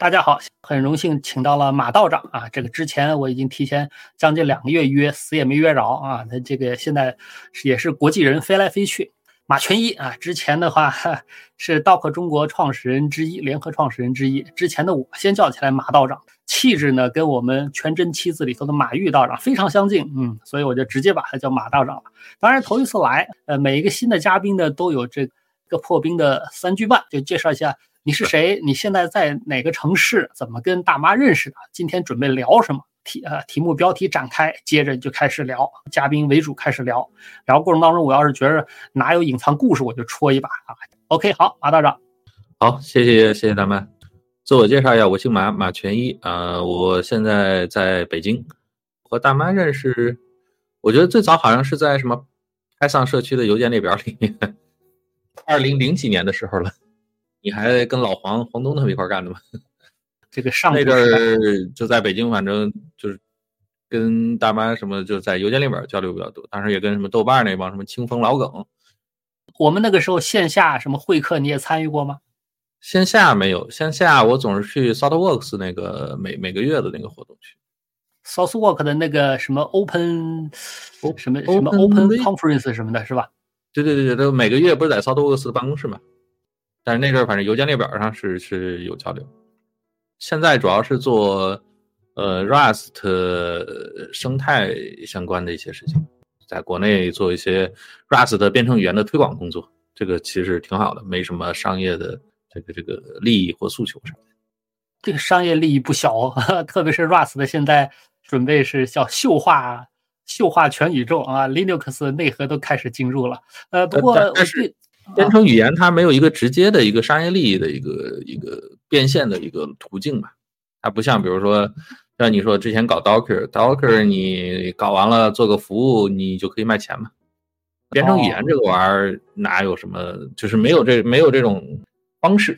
大家好，很荣幸请到了马道长啊。这个之前我已经提前将近两个月约，死也没约着啊。他这个现在也是国际人飞来飞去。马全一啊，之前的话 是道客中国创始人之一，联合创始人之一。之前的我先叫起来马道长，气质呢跟我们全真七字里头的马玉道长非常相近，嗯，所以我就直接把他叫马道长了。当然头一次来，呃，每一个新的嘉宾呢都有这个破冰的三句半，就介绍一下。你是谁？你现在在哪个城市？怎么跟大妈认识的？今天准备聊什么题？呃，题目标题展开，接着就开始聊，嘉宾为主开始聊。聊过程当中，我要是觉得哪有隐藏故事，我就戳一把啊。OK，好，马道长，好，谢谢谢谢大妈。自我介绍一下，我姓马，马全一啊，我现在在北京。和大妈认识，我觉得最早好像是在什么开丧社区的邮件列表里面，二零零几年的时候了。你还跟老黄黄东他们一块干的吗？这个上那阵儿就在北京，反正就是跟大妈什么就在邮件里边交流比较多，当时也跟什么豆瓣那帮什么清风老梗。我们那个时候线下什么会客你也参与过吗？线下没有，线下我总是去 Southworks 那个每每个月的那个活动去。Southwork 的那个什么 Open 什么什么 Open Conference 什么的是吧？对对对对，都每个月不是在 Southworks 的办公室吗？但是那阵儿反正邮件列表上是是有交流，现在主要是做呃 Rust 生态相关的一些事情，在国内做一些 Rust 编程语言的推广工作，这个其实挺好的，没什么商业的这个这个利益或诉求上。这个商业利益不小，特别是 Rust 的现在准备是叫秀化秀化全宇宙啊，Linux 内核都开始进入了。呃，不过但是。编程语言它没有一个直接的一个商业利益的一个一个变现的一个途径吧，它不像比如说像你说之前搞 Docker，Docker 你搞完了做个服务你就可以卖钱嘛。编程语言这个玩意儿哪有什么，就是没有这没有这种方式。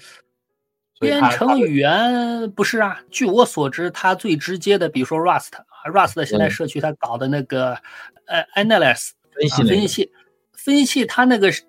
编程语言不是啊，据我所知，它最直接的，比如说 Rust，Rust 现在社区它搞的那个呃 Analysis 分析分析器，分析器它那个是。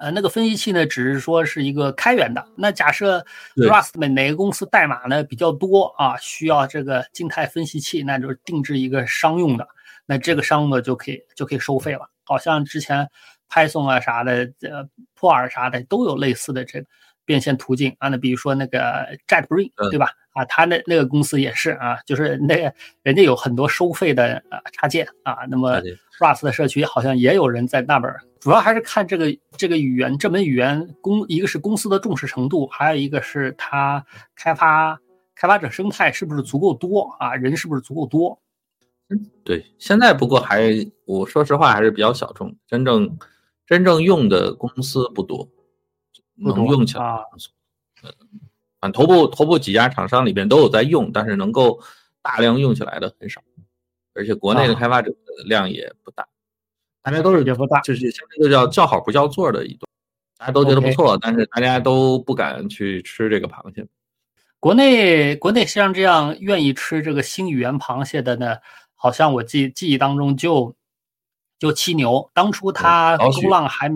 呃，那个分析器呢，只是说是一个开源的。那假设 Rust 哪哪个公司代码呢比较多啊，需要这个静态分析器，那就是定制一个商用的。那这个商用的就可以就可以收费了。好像之前 Python 啊啥的，呃破尔啥的都有类似的这个变现途径啊。那比如说那个 JetBrains 对吧？啊，他那那个公司也是啊，就是那个人家有很多收费的呃插件啊。那么 Rust 的社区好像也有人在那边。主要还是看这个这个语言，这门语言公一个是公司的重视程度，还有一个是它开发开发者生态是不是足够多啊？人是不是足够多？嗯，对，现在不过还我说实话还是比较小众，真正真正用的公司不多，能用起来。嗯，反正头部头部几家厂商里边都有在用，但是能够大量用起来的很少，而且国内的开发者的量也不大。大家都是觉得不大，就是像这个叫叫好不叫座的一种，大家都觉得不错，但是大家都不敢去吃这个螃蟹。国内国内像这样愿意吃这个新语言螃蟹的呢，好像我记记忆当中就就七牛。当初他 Go 浪还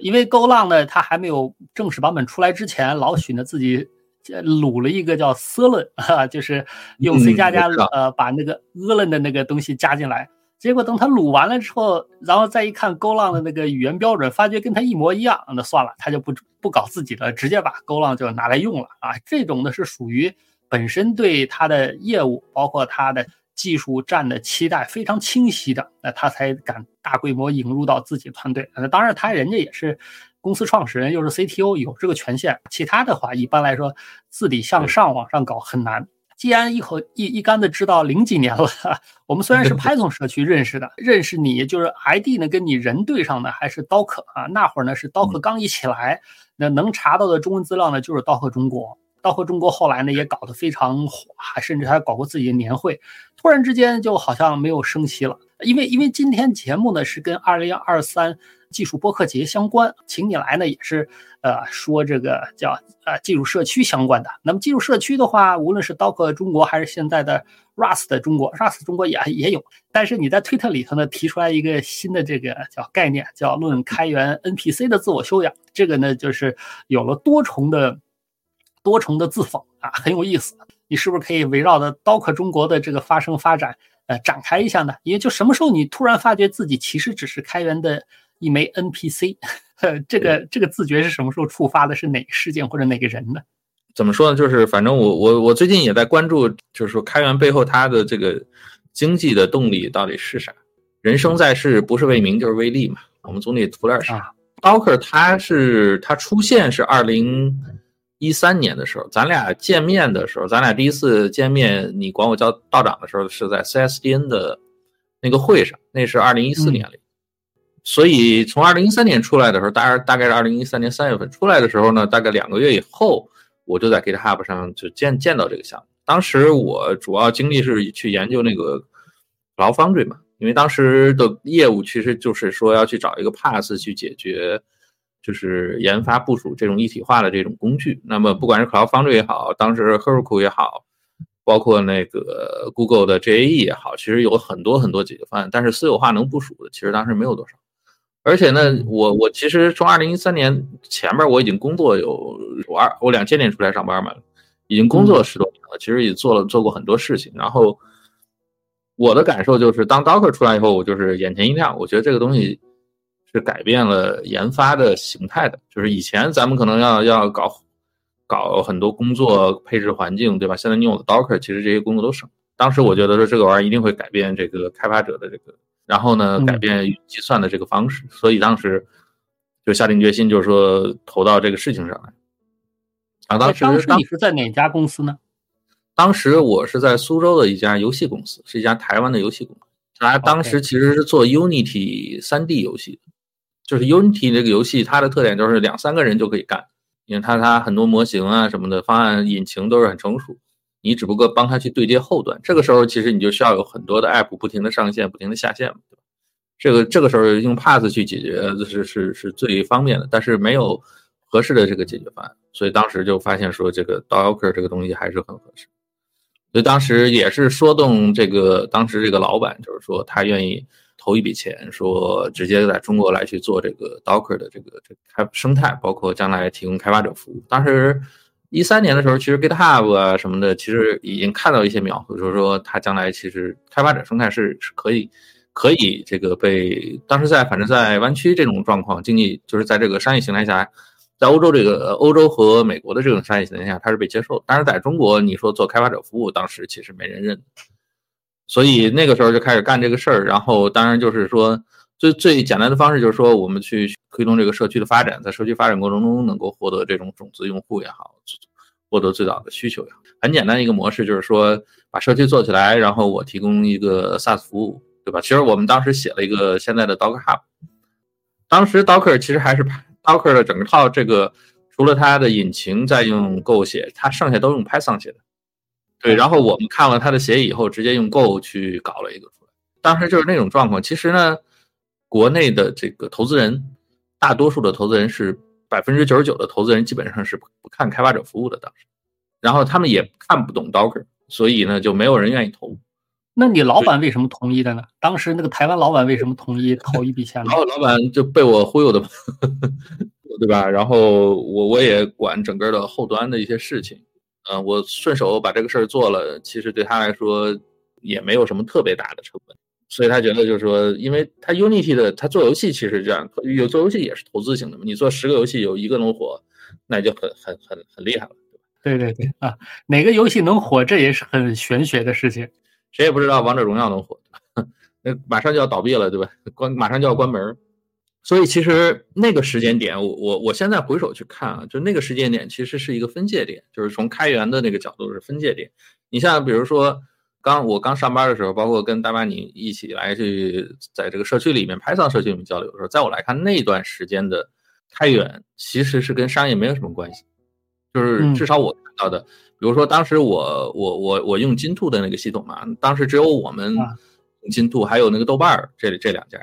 因为 Go 浪呢，它还没有正式版本出来之前，老许呢自己卤了一个叫 s l n 就是用 C 加加呃把那个 Erlang 的那个东西加进来。结果等他撸完了之后，然后再一看 Go 浪的那个语言标准，发觉跟他一模一样，那算了，他就不不搞自己的，直接把 Go 浪就拿来用了啊。这种呢是属于本身对他的业务，包括他的技术站的期待非常清晰的，那他才敢大规模引入到自己团队。那当然，他人家也是公司创始人，又是 CTO，有这个权限。其他的话，一般来说自底向上往上搞很难。既然一口一一竿子知道零几年了，我们虽然是 Python 社区认识的，认识你就是 ID 呢，跟你人对上的还是 Docker 啊？那会儿呢是 Docker 刚一起来，那能查到的中文资料呢就是 Docker 中国道会中国后来呢也搞得非常火，甚至还搞过自己的年会，突然之间就好像没有生息了，因为因为今天节目呢是跟二零二三。技术播客节相关，请你来呢也是，呃，说这个叫呃技术社区相关的。那么技术社区的话，无论是道克中国还是现在的 Rust 中国，Rust 中国也也有。但是你在推特里头呢提出来一个新的这个叫概念，叫论开源 NPC 的自我修养。这个呢就是有了多重的多重的自讽啊，很有意思。你是不是可以围绕着 Docker 中国的这个发生发展，呃，展开一下呢？也就什么时候你突然发觉自己其实只是开源的一枚 NPC，呵 这个这个自觉是什么时候触发的？是哪个事件或者哪个人呢？怎么说呢？就是反正我我我最近也在关注，就是说开源背后它的这个经济的动力到底是啥？人生在世不是为名就是为利嘛，我们总得图点啥？Docker 它是它出现是二零一三年的时候，咱俩见面的时候，咱俩第一次见面，你管我叫道长的时候是在 CSDN 的那个会上，那是二零一四年里。所以从二零一三年出来的时候，大概大概是二零一三年三月份出来的时候呢，大概两个月以后。我就在 GitHub 上就见见到这个项目。当时我主要精力是去研究那个 Cloud Foundry 嘛，因为当时的业务其实就是说要去找一个 Pass 去解决，就是研发部署这种一体化的这种工具。那么不管是 Cloud Foundry 也好，当时 Heroku 也好，包括那个 Google 的 JAE 也好，其实有很多很多解决方案，但是私有化能部署的其实当时没有多少。而且呢，我我其实从二零一三年前面我已经工作有我二我两千年出来上班嘛，已经工作了十多年了，其实也做了做过很多事情。然后我的感受就是，当 Docker 出来以后，我就是眼前一亮，我觉得这个东西是改变了研发的形态的。就是以前咱们可能要要搞搞很多工作配置环境，对吧？现在你有了 Docker，其实这些工作都省。当时我觉得说这个玩意儿一定会改变这个开发者的这个。然后呢，改变计算的这个方式，所以当时就下定决心，就是说投到这个事情上来。啊，当时你是在哪家公司呢？当时我是在苏州的一家游戏公司，是一家台湾的游戏公司。它当时其实是做 Unity 三 D 游戏的，就是 Unity 这个游戏，它的特点就是两三个人就可以干，因为它它很多模型啊什么的方案引擎都是很成熟。你只不过帮它去对接后端，这个时候其实你就需要有很多的 app 不停的上线，不停的下线嘛，对吧？这个这个时候用 Pass 去解决，是是是最方便的，但是没有合适的这个解决方案，所以当时就发现说这个 Docker 这个东西还是很合适，所以当时也是说动这个当时这个老板，就是说他愿意投一笔钱，说直接在中国来去做这个 Docker 的这个这开生态，包括将来提供开发者服务，当时。一三年的时候，其实 GitHub 啊什么的，其实已经看到一些描述，就是说它将来其实开发者生态是是可以，可以这个被当时在反正在湾区这种状况，经济就是在这个商业形态下，在欧洲这个欧洲和美国的这种商业形态下，它是被接受。但是在中国，你说做开发者服务，当时其实没人认，所以那个时候就开始干这个事儿。然后当然就是说最最简单的方式就是说我们去。推动这个社区的发展，在社区发展过程中能够获得这种种子用户也好，获得最早的需求也好，很简单一个模式就是说把社区做起来，然后我提供一个 SaaS 服务，对吧？其实我们当时写了一个现在的 Docker Hub，当时 Docker 其实还是 Docker 的整个套这个，除了它的引擎在用 Go 写，它剩下都用 Python 写的。对，然后我们看了他的协议以后，直接用 Go 去搞了一个出来。当时就是那种状况。其实呢，国内的这个投资人。大多数的投资人是百分之九十九的投资人基本上是不不看开发者服务的当时，然后他们也看不懂 Docker，所以呢就没有人愿意投。那你老板为什么同意的呢？当时那个台湾老板为什么同意投一笔钱呢？然后老板就被我忽悠的，对吧？然后我我也管整个的后端的一些事情，嗯，我顺手把这个事儿做了，其实对他来说也没有什么特别大的成本。所以他觉得就是说，因为他 Unity 的他做游戏其实这样，有做游戏也是投资型的嘛。你做十个游戏有一个能火，那就很很很很厉害了，对吧？对对对啊，哪个游戏能火，这也是很玄学的事情。谁也不知道王者荣耀能火，那马上就要倒闭了，对吧？关马上就要关门。所以其实那个时间点，我我我现在回首去看啊，就那个时间点其实是一个分界点，就是从开源的那个角度是分界点。你像比如说。刚我刚上班的时候，包括跟大巴你一起来去在这个社区里面、Python 社区里面交流的时候，在我来看，那段时间的开源其实是跟商业没有什么关系，就是至少我看到的，比如说当时我我我我用金兔的那个系统嘛，当时只有我们金兔，还有那个豆瓣儿这这两家。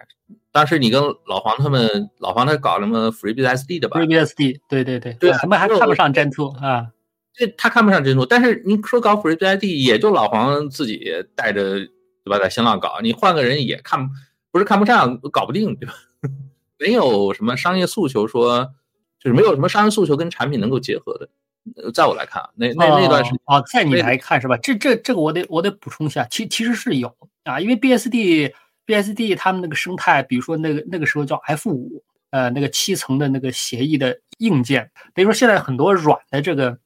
当时你跟老黄他们，老黄他搞什么 FreeBSD 的吧？FreeBSD，对对对，对，他们还看不上 Gentoo 啊。这他看不上真图，但是你说搞 FreeBSD，也就老黄自己带着，对吧？在新浪搞，你换个人也看，不是看不上，搞不定，对吧？没有什么商业诉求，说就是没有什么商业诉求跟产品能够结合的，在我来看，那那那段时间哦，在你来看是吧？这这这个我得我得补充一下，其其实是有啊，因为 BSD BSD 他们那个生态，比如说那个那个时候叫 F 五，呃，那个七层的那个协议的硬件，等于说现在很多软的这个。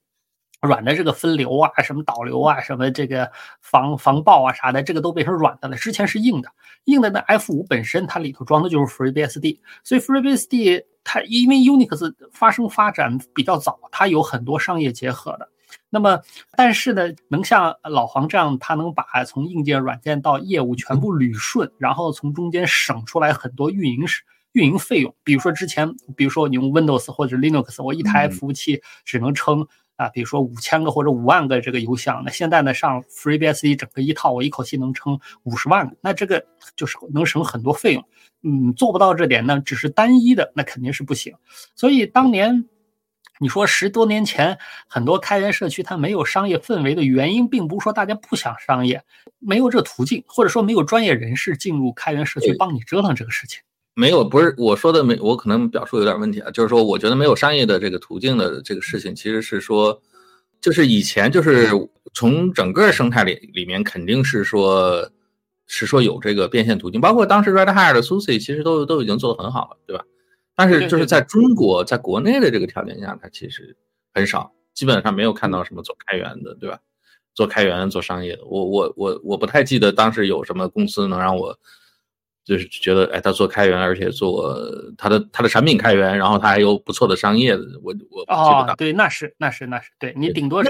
软的这个分流啊，什么导流啊，什么这个防防爆啊啥的，这个都变成软的了。之前是硬的，硬的那 F 五本身它里头装的就是 FreeBSD，所以 FreeBSD 它因为 Unix 发生发展比较早，它有很多商业结合的。那么，但是呢，能像老黄这样，他能把从硬件、软件到业务全部捋顺，然后从中间省出来很多运营时运营费用。比如说之前，比如说你用 Windows 或者 Linux，我一台服务器只能撑。啊，比如说五千个或者五万个这个邮箱，那现在呢上 FreeBSD 整个一套，我一口气能撑五十万个，那这个就是能省很多费用。嗯，做不到这点呢，只是单一的，那肯定是不行。所以当年你说十多年前很多开源社区它没有商业氛围的原因，并不是说大家不想商业，没有这途径，或者说没有专业人士进入开源社区帮你折腾这个事情。没有，不是我说的没，我可能表述有点问题啊。就是说，我觉得没有商业的这个途径的这个事情，其实是说，就是以前就是从整个生态里里面肯定是说，是说有这个变现途径，包括当时 Red Hat 的 Susie 其实都都已经做得很好了，对吧？但是就是在中国，在国内的这个条件下，它其实很少，基本上没有看到什么做开源的，对吧？做开源做商业的，我我我我不太记得当时有什么公司能让我。就是觉得，哎，他做开源，而且做他的他的产品开源，然后他还有不错的商业的，我我哦，对，那是那是那是，对你顶多是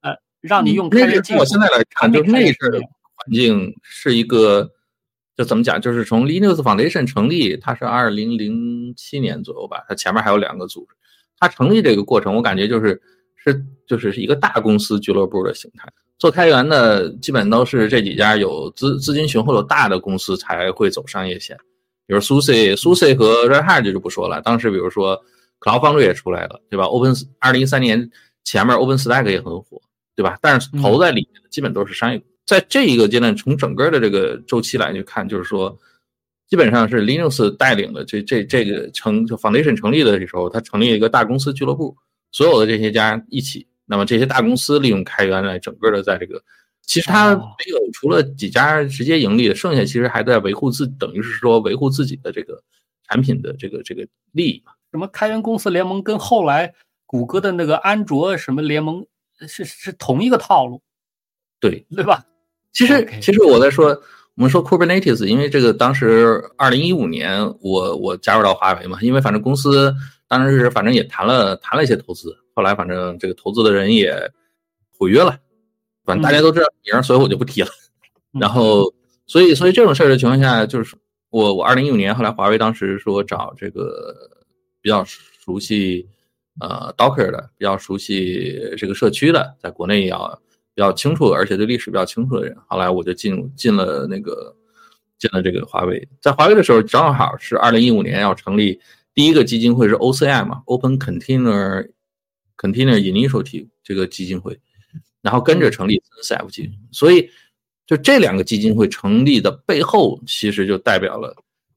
呃，让你用开源从我现在来看，就是那阵儿环境是一个，就怎么讲，就是从 Linux Foundation 成立，它是二零零七年左右吧，它前面还有两个组织，它成立这个过程，我感觉就是是就是是一个大公司俱乐部的形态。做开源的基本都是这几家有资资金雄厚的大的公司才会走商业线，比如 SUSE、SUSE 和 Red Hat 就就不说了。当时比如说 Cloud Foundry 也出来了，对吧？Open 二零一三年前面 Open Stack 也很火，对吧？但是投在里面的基本都是商业。在这一个阶段，从整个的这个周期来去看，就是说，基本上是 Linux 带领的这这这个成就 Foundation 成立的时候，它成立一个大公司俱乐部，所有的这些家一起。那么这些大公司利用开源来整个的在这个，其实它没有除了几家直接盈利的，剩下其实还在维护自，等于是说维护自己的这个产品的这个这个利益嘛。什么开源公司联盟跟后来谷歌的那个安卓什么联盟是是同一个套路，对对吧？其实其实我在说，我们说 Kubernetes，因为这个当时二零一五年我我加入到华为嘛，因为反正公司当时是反正也谈了谈了一些投资。后来反正这个投资的人也毁约了，反正大家都知道名，所以我就不提了。然后，所以所以这种事儿的情况下，就是我我二零一五年后来华为当时说找这个比较熟悉呃 Docker 的，比较熟悉这个社区的，在国内要比较清楚，而且对历史比较清楚的人。后来我就进入进了那个进了这个华为，在华为的时候正好是二零一五年要成立第一个基金会是 OCI 嘛，Open Container。Container Initiative 这个基金会，然后跟着成立 CF 基金，所以就这两个基金会成立的背后，其实就代表了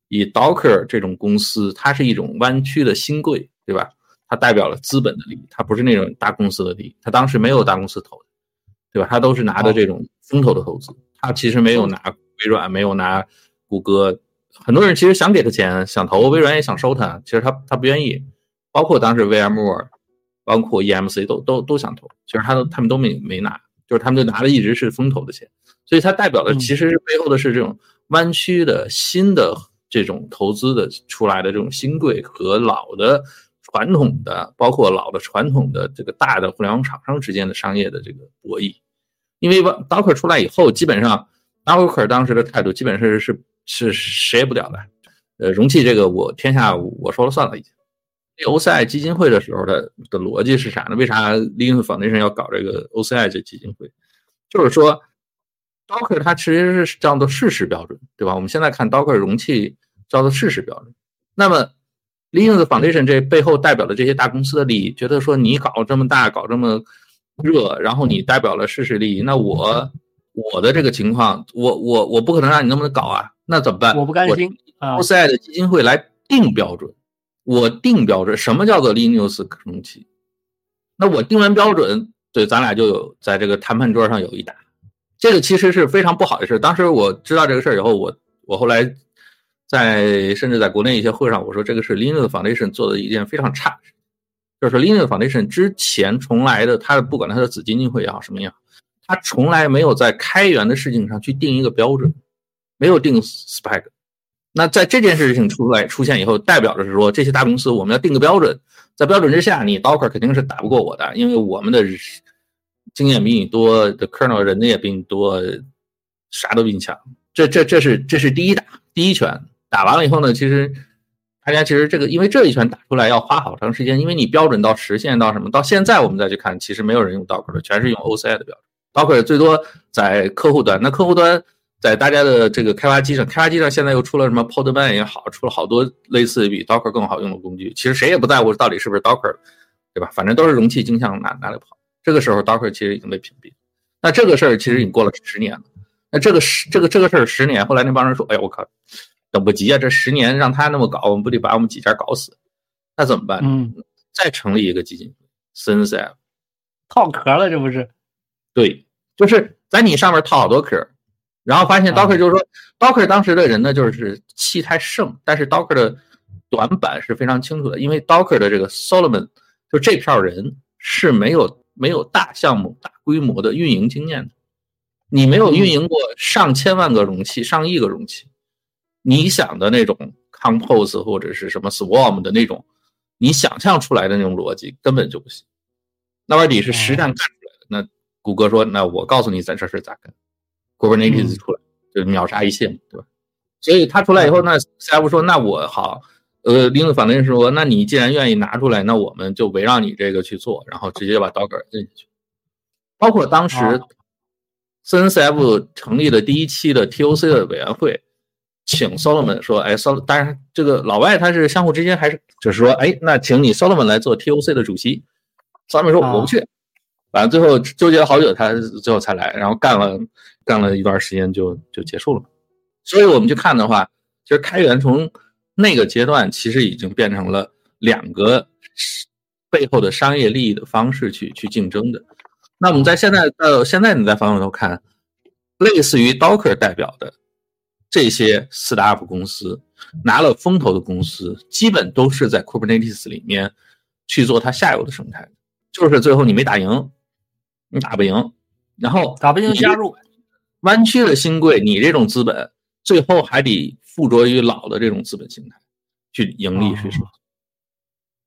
以 Docker 这种公司，它是一种弯曲的新贵，对吧？它代表了资本的利益，它不是那种大公司的利益。它当时没有大公司投，对吧？他都是拿的这种风投的投资，他其实没有拿微软，没有拿谷歌。很多人其实想给他钱，想投微软也想收他，其实他他不愿意。包括当时 VMware。包括 EMC 都都都想投，其实他都他们都没没拿，就是他们就拿的一直是风投的钱，所以它代表的其实是背后的是这种弯曲的新的这种投资的出来的这种新贵和老的传统的，包括老的传统的这个大的互联网厂商之间的商业的这个博弈。因为 Docker 出来以后，基本上 Docker 当时的态度基本是是是谁也不屌的，呃，容器这个我天下我说了算了已经。OCI 基金会的时候的的逻辑是啥呢？为啥 Linux Foundation 要搞这个 OCI 这基金会？就是说，Docker 它其实是叫做事实标准，对吧？我们现在看 Docker 容器叫做事实标准。那么 Linux Foundation 这背后代表的这些大公司的利益，觉得说你搞这么大，搞这么热，然后你代表了事实利益，那我我的这个情况，我我我不可能让你那么搞啊，那怎么办？我不甘心啊！OCI 的基金会来定标准。我定标准，什么叫做 Linux 容器？那我定完标准，对，咱俩就有在这个谈判桌上有一打。这个其实是非常不好的事。当时我知道这个事儿以后，我我后来在甚至在国内一些会上，我说这个是 Linux Foundation 做的一件非常差的事，就是 Linux Foundation 之前从来的，它的不管它的子基金会也好，什么也好，它从来没有在开源的事情上去定一个标准，没有定 spec。那在这件事情出来出现以后，代表着是说这些大公司我们要定个标准，在标准之下，你 Docker 肯定是打不过我的，因为我们的。经验比你多的 kernel 人家也比你多，啥都比你强。这这这是这是第一打第一拳打完了以后呢，其实大家其实这个因为这一拳打出来要花好长时间，因为你标准到实现到什么，到现在我们再去看，其实没有人用 Docker 的，全是用 OCI 的标准。Docker 最多在客户端，那客户端在大家的这个开发机上，开发机上现在又出了什么 Podman 也好，出了好多类似比 Docker 更好用的工具。其实谁也不在乎到底是不是 Docker，对吧？反正都是容器镜像哪哪里跑。这个时候，Docker 其实已经被屏蔽。那这个事儿其实已经过了十年了。那这个十这个这个事儿十年，后来那帮人说：“哎呀，我靠，等不及啊！这十年让他那么搞，我们不得把我们几家搞死？那怎么办？嗯，再成立一个基金会 s n c f 套壳了，这不是？对，就是在你上面套好多壳，然后发现 Docker 就是说，Docker 当时的人呢，就是气太盛，但是 Docker 的短板是非常清楚的，因为 Docker 的这个 Solomon 就这票人是没有。没有大项目、大规模的运营经验的，你没有运营过上千万个容器、上亿个容器，你想的那种 compose 或者是什么 swarm 的那种，你想象出来的那种逻辑根本就不行。那玩意是实战干出来的。那谷歌说：“那我告诉你，咱这事咋干？”Kubernetes 出来就秒杀一切嘛，对吧？所以他出来以后，那 c f 说：“那我好。”呃，另一个反对说，那你既然愿意拿出来，那我们就围绕你这个去做，然后直接把 Docker 摁进去。包括当时 CNCF 成立的第一期的 TOC 的委员会，请 Solomon 说，哎，Sol，当然这个老外他是相互之间还是就是说，哎，那请你 Solomon 来做 TOC 的主席。Solomon 说我不去，反正最后纠结了好久，他最后才来，然后干了干了一段时间就就结束了。所以我们去看的话，其实开源从那个阶段其实已经变成了两个背后的商业利益的方式去去竞争的。那我们在现在到现在你再反过头看，类似于 Docker 代表的这些 startup 公司拿了风投的公司，基本都是在 Kubernetes 里面去做它下游的生态，就是最后你没打赢，你打不赢，然后打不赢加入弯曲的新贵，你这种资本最后还得。附着于老的这种资本形态去盈利去什么？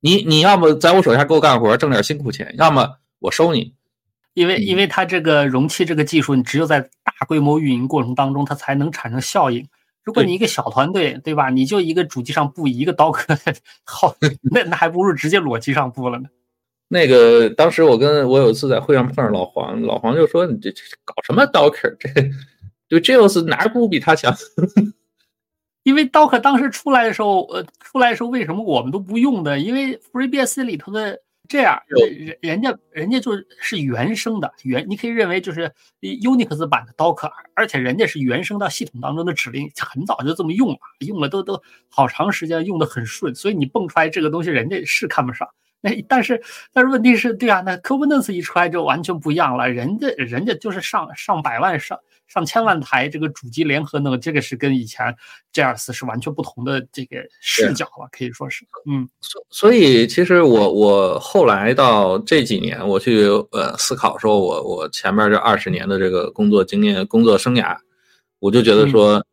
你你要么在我手下给我干活挣点辛苦钱，要么我收你。因为因为它这个容器这个技术，你只有在大规模运营过程当中，它才能产生效应。如果你一个小团队，对吧？你就一个主机上布一个刀客，好，那那还不如直接裸机上布了呢。那个当时我跟我有一次在会上碰上老黄，老黄就说：“你这这搞什么 Docker？？这就 j o s 哪不比他强？”因为 Docker 当时出来的时候，呃，出来的时候为什么我们都不用的？因为 FreeBSD 里头的这样，人人家人家就是原生的原，你可以认为就是 Unix 版的 Docker，而且人家是原生到系统当中的指令，很早就这么用了，用了都都好长时间，用的很顺，所以你蹦出来这个东西，人家是看不上。那但是但是问题是对啊，那 Kubernetes 一出来就完全不一样了，人家人家就是上上百万上。上千万台这个主机联合呢，这个是跟以前 J R 四是完全不同的这个视角了，可以说是，嗯，所所以其实我我后来到这几年我去呃思考说，我我前面这二十年的这个工作经验、工作生涯，我就觉得说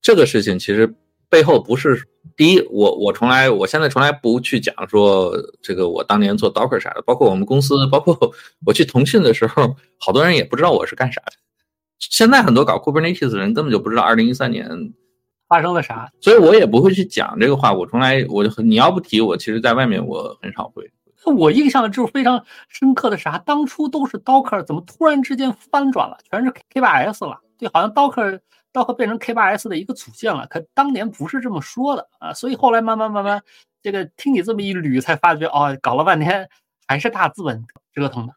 这个事情其实背后不是第一，我我从来我现在从来不去讲说这个我当年做 Docker 啥的，包括我们公司，包括 我去腾讯的时候，好多人也不知道我是干啥的。现在很多搞 Kubernetes 的人根本就不知道2013年发生了啥，所以我也不会去讲这个话。我从来我就你要不提我，其实在外面我很少会。我印象就是非常深刻的啥，当初都是 Docker，怎么突然之间翻转了，全是 K8s 了？对，好像 Docker 到后变成 K8s 的一个组件了。可当年不是这么说的啊，所以后来慢慢慢慢，这个听你这么一捋，才发觉哦，搞了半天还是大资本折腾的。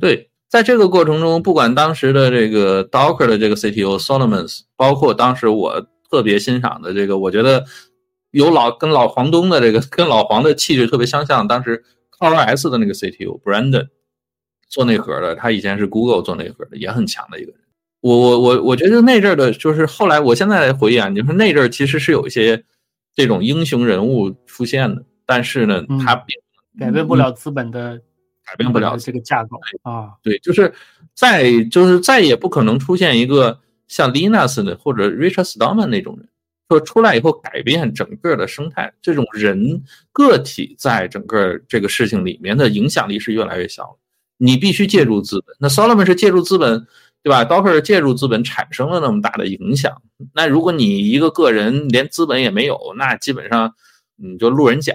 对。在这个过程中，不管当时的这个 Docker 的这个 CTO Solomons，包括当时我特别欣赏的这个，我觉得有老跟老黄东的这个跟老黄的气质特别相像，当时二六 S 的那个 CTO Brandon 做内核的，他以前是 Google 做内核的，也很强的一个人。我我我我觉得那阵儿的，就是后来我现在回忆啊，你说那阵儿其实是有一些这种英雄人物出现的，但是呢，他改变不了资本的，改变不了这个架构啊。对，就是再就是再也不可能出现一个像 Linus 的或者 Richard Stallman 那种人。说出来以后改变整个的生态，这种人个体在整个这个事情里面的影响力是越来越小了。你必须借助资本。那 Solomon 是借助资本，对吧？Docker 借助资本产生了那么大的影响。那如果你一个个人连资本也没有，那基本上你就路人甲、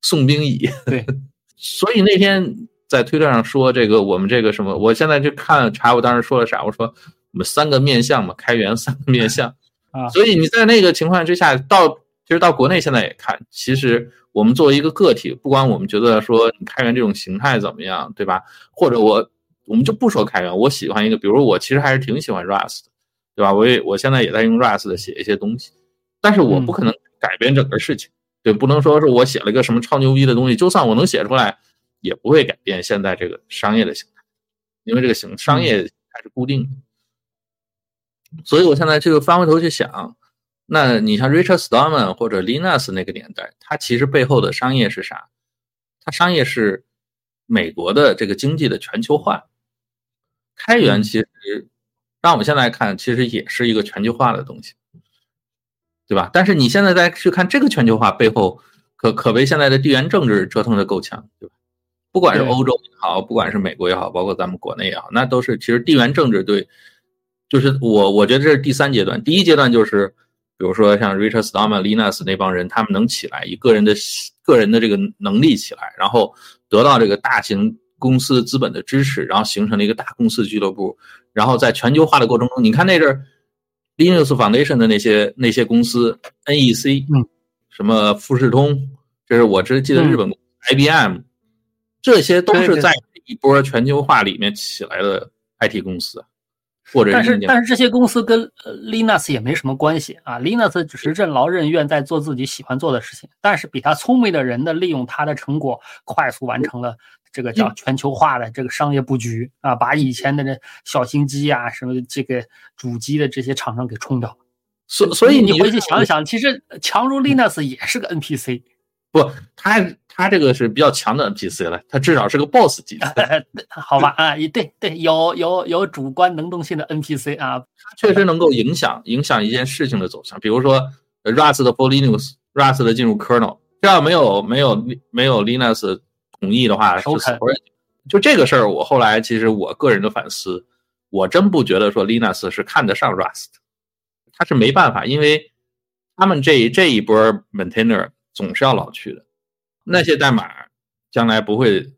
送兵乙。对。所以那天在推特上说这个，我们这个什么，我现在就看查我当时说了啥，我说我们三个面向嘛，开源三个面向。啊，所以你在那个情况之下，到其实到国内现在也看，其实我们作为一个个体，不管我们觉得说你开源这种形态怎么样，对吧？或者我我们就不说开源，我喜欢一个，比如我其实还是挺喜欢 Rust 的，对吧？我也我现在也在用 Rust 写一些东西，但是我不可能改变整个事情，对，不能说是我写了个什么超牛逼的东西，就算我能写出来，也不会改变现在这个商业的形态，因为这个形商业还是固定的。所以，我现在就翻回头去想，那你像 Richard Stallman 或者 Linus 那个年代，它其实背后的商业是啥？它商业是美国的这个经济的全球化。开源其实让我们现在看，其实也是一个全球化的东西，对吧？但是你现在再去看这个全球化背后，可可谓现在的地缘政治折腾的够呛，对吧？不管是欧洲也好，不管是美国也好，包括咱们国内也好，那都是其实地缘政治对。就是我，我觉得这是第三阶段。第一阶段就是，比如说像 Richard Stallman、Linus 那帮人，他们能起来，以个人的个人的这个能力起来，然后得到这个大型公司资本的支持，然后形成了一个大公司俱乐部。然后在全球化的过程中，你看那阵 Linux Foundation 的那些那些公司，NEC，嗯，什么富士通，这是我只记得日本 IBM，这些都是在一波全球化里面起来的 IT 公司。或者但是但是这些公司跟 Linux 也没什么关系啊，Linux 只是任劳任怨在做自己喜欢做的事情，但是比他聪明的人呢，利用他的成果快速完成了这个叫全球化的这个商业布局啊，把以前的这小型机啊什么这个主机的这些厂商给冲掉。所所以你回去想想，其实强如 Linux 也是个 NPC。不，他他这个是比较强的 NPC 了，他至少是个 BOSS 级的，好吧？啊，对对，有有有主观能动性的 NPC 啊，确实能够影响影响一件事情的走向。比如说 Rust 的 For Linux，Rust 的进入 Kernel，这样没有没有没有 Linux 同意的话，就就这个事儿，我后来其实我个人的反思，我真不觉得说 Linux 是看得上 Rust，他是没办法，因为他们这这一波 Maintainer。总是要老去的，那些代码将来不会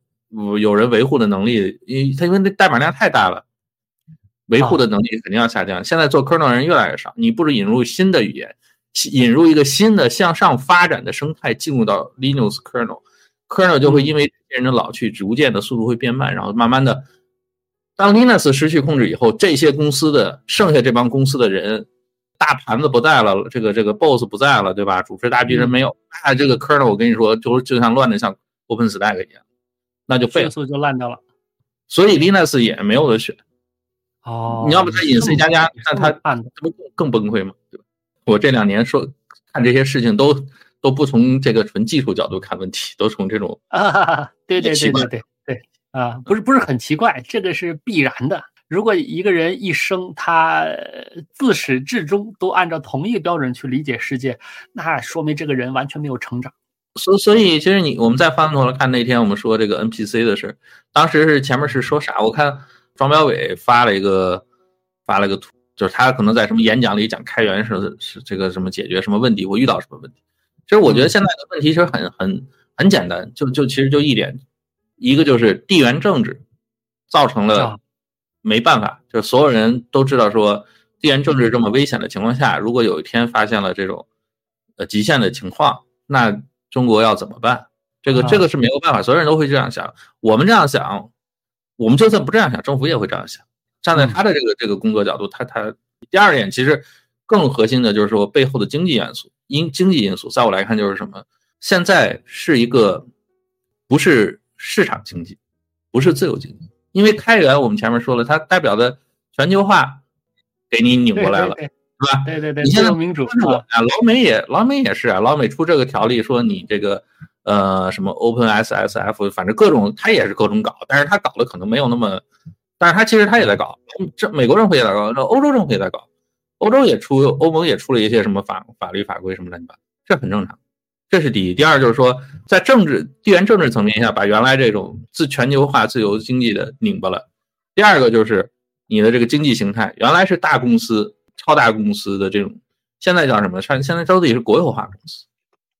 有人维护的能力，因为它因为那代码量太大了，维护的能力肯定要下降。现在做 kernel 人越来越少，你不如引入新的语言，引入一个新的向上发展的生态，进入到 Linux kernel，kernel 就会因为这些人的老去，逐渐的速度会变慢，然后慢慢的，当 Linux 失去控制以后，这些公司的剩下这帮公司的人。大盘子不在了，这个这个 boss 不在了，对吧？主持大局人没有，那这个科呢？我跟你说，就就像乱的像 OpenStack 一样，那就废了，就烂掉了。所以 Linux 也没有得选。哦，你要不他隐 C 加加，那他这不更崩溃吗？对吧？我这两年说看这些事情，都都不从这个纯技术角度看问题，都从这种啊，对对对对对对啊，不是不是很奇怪，这个是必然的。如果一个人一生他自始至终都按照同一个标准去理解世界，那说明这个人完全没有成长。所所以，其实你我们再翻过头来看那天我们说这个 NPC 的事，当时是前面是说啥？我看庄标伟发了一个发了个图，就是他可能在什么演讲里讲开源是是这个什么解决什么问题，我遇到什么问题。其实我觉得现在的问题其实很很很简单，就就其实就一点，一个就是地缘政治造成了。没办法，就所有人都知道说，地缘政治这么危险的情况下，如果有一天发现了这种呃极限的情况，那中国要怎么办？这个这个是没有办法，所有人都会这样想。我们这样想，我们就算不这样想，政府也会这样想。站在他的这个这个工作角度，他他第二点其实更核心的就是说背后的经济元素，因经济因素，在我来看就是什么？现在是一个不是市场经济，不是自由经济。因为开源我们前面说了，它代表的全球化给你拧过来了，是吧？对对对，你现在民主啊，老美也老美也是啊，老美出这个条例说你这个呃什么 Open SSF，反正各种他也是各种搞，但是他搞的可能没有那么，但是他其实他也在搞，这美国政府也在搞，这欧洲政府也在搞，欧洲也出欧盟也出了一些什么法法律法规什么乱七八糟，这很正常。这是第一，第二就是说，在政治地缘政治层面下，把原来这种自全球化自由经济的拧巴了。第二个就是你的这个经济形态，原来是大公司、超大公司的这种，现在叫什么？现现在都得是国有化公司，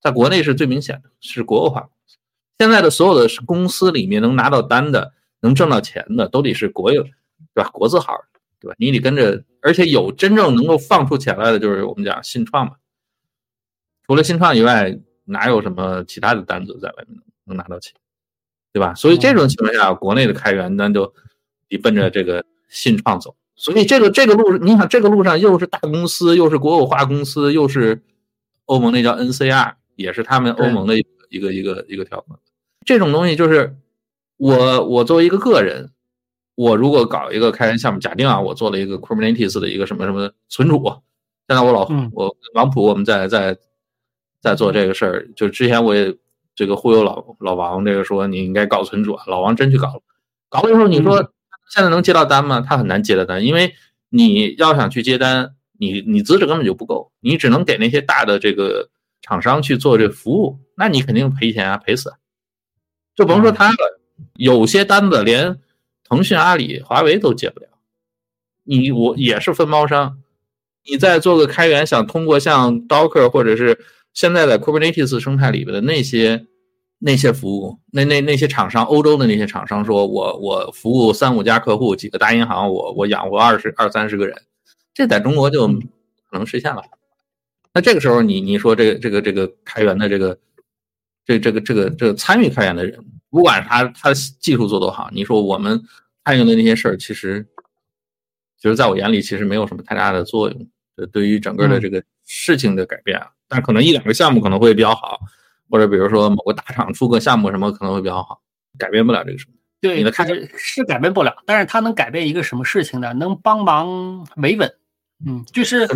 在国内是最明显的，是国有化公司。现在的所有的公司里面能拿到单的、能挣到钱的，都得是国有，对吧？国字号，对吧？你得跟着，而且有真正能够放出钱来的，就是我们讲信创嘛。除了信创以外。哪有什么其他的单子在外面能拿到钱，对吧？所以这种情况下，国内的开源那就得奔着这个信创走。所以这个这个路，你想这个路上又是大公司，又是国有化公司，又是欧盟那叫 NCR，也是他们欧盟的一个一个一个一个条款。这种东西就是我我作为一个个人，我如果搞一个开源项目，假定啊，我做了一个 Kubernetes 的一个什么什么存储，现在我老我王普我们在在。在做这个事儿，就之前我也这个忽悠老老王，这个说你应该搞存储，老王真去搞了，搞了以后你说现在能接到单吗？他很难接到单，因为你要想去接单，你你资质根本就不够，你只能给那些大的这个厂商去做这服务，那你肯定赔钱啊，赔死，就甭说他了，有些单子连腾讯、阿里、华为都接不了，你我也是分包商，你再做个开源，想通过像 Docker 或者是现在在 Kubernetes 生态里边的那些那些服务，那那那些厂商，欧洲的那些厂商说，我我服务三五家客户，几个大银行，我我养活二十二三十个人，这在中国就可能实现了。那这个时候，你你说这个这个这个开源的这个这这个这个这个参与开源的人，不管他他技术做多好，你说我们参与的那些事儿，其实其实在我眼里，其实没有什么太大的作用。这对于整个的这个事情的改变啊。但可能一两个项目可能会比较好，或者比如说某个大厂出个项目什么可能会比较好，改变不了这个事情。对，是是改变不了，但是它能改变一个什么事情呢？能帮忙维稳。嗯，就是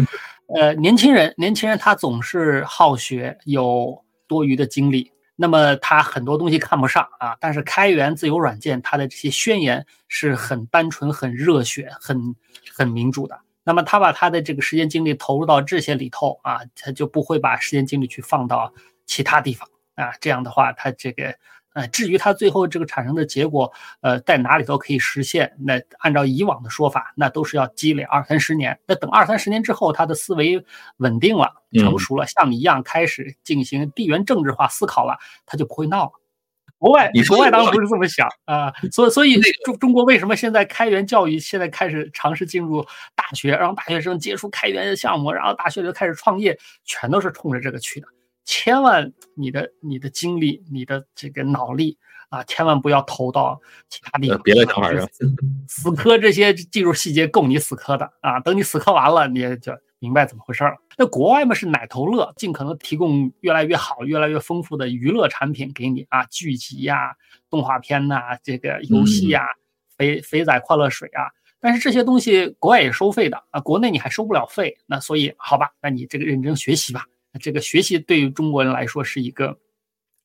呃，年轻人，年轻人他总是好学，有多余的精力，那么他很多东西看不上啊。但是开源自由软件它的这些宣言是很单纯、很热血、很很民主的。那么他把他的这个时间精力投入到这些里头啊，他就不会把时间精力去放到其他地方啊。这样的话，他这个呃，至于他最后这个产生的结果，呃，在哪里头可以实现？那按照以往的说法，那都是要积累二三十年。那等二三十年之后，他的思维稳定了、成熟了，像你一样开始进行地缘政治化思考了，他就不会闹了。国外，国外当然不是这么想啊，所以，所以中中国为什么现在开源教育现在开始尝试进入大学，让大学生接触开源项目，然后大学就开始创业，全都是冲着这个去的。千万你的你的精力，你的这个脑力啊，千万不要投到其他地方。别的想法上，死磕这些技术细节够你死磕的啊！等你死磕完了，你就明白怎么回事了。那国外嘛是奶头乐，尽可能提供越来越好、越来越丰富的娱乐产品给你啊，剧集呀、动画片呐、这个游戏呀、肥肥仔快乐水啊。但是这些东西国外也收费的啊，国内你还收不了费。那所以好吧，那你这个认真学习吧。这个学习对于中国人来说是一个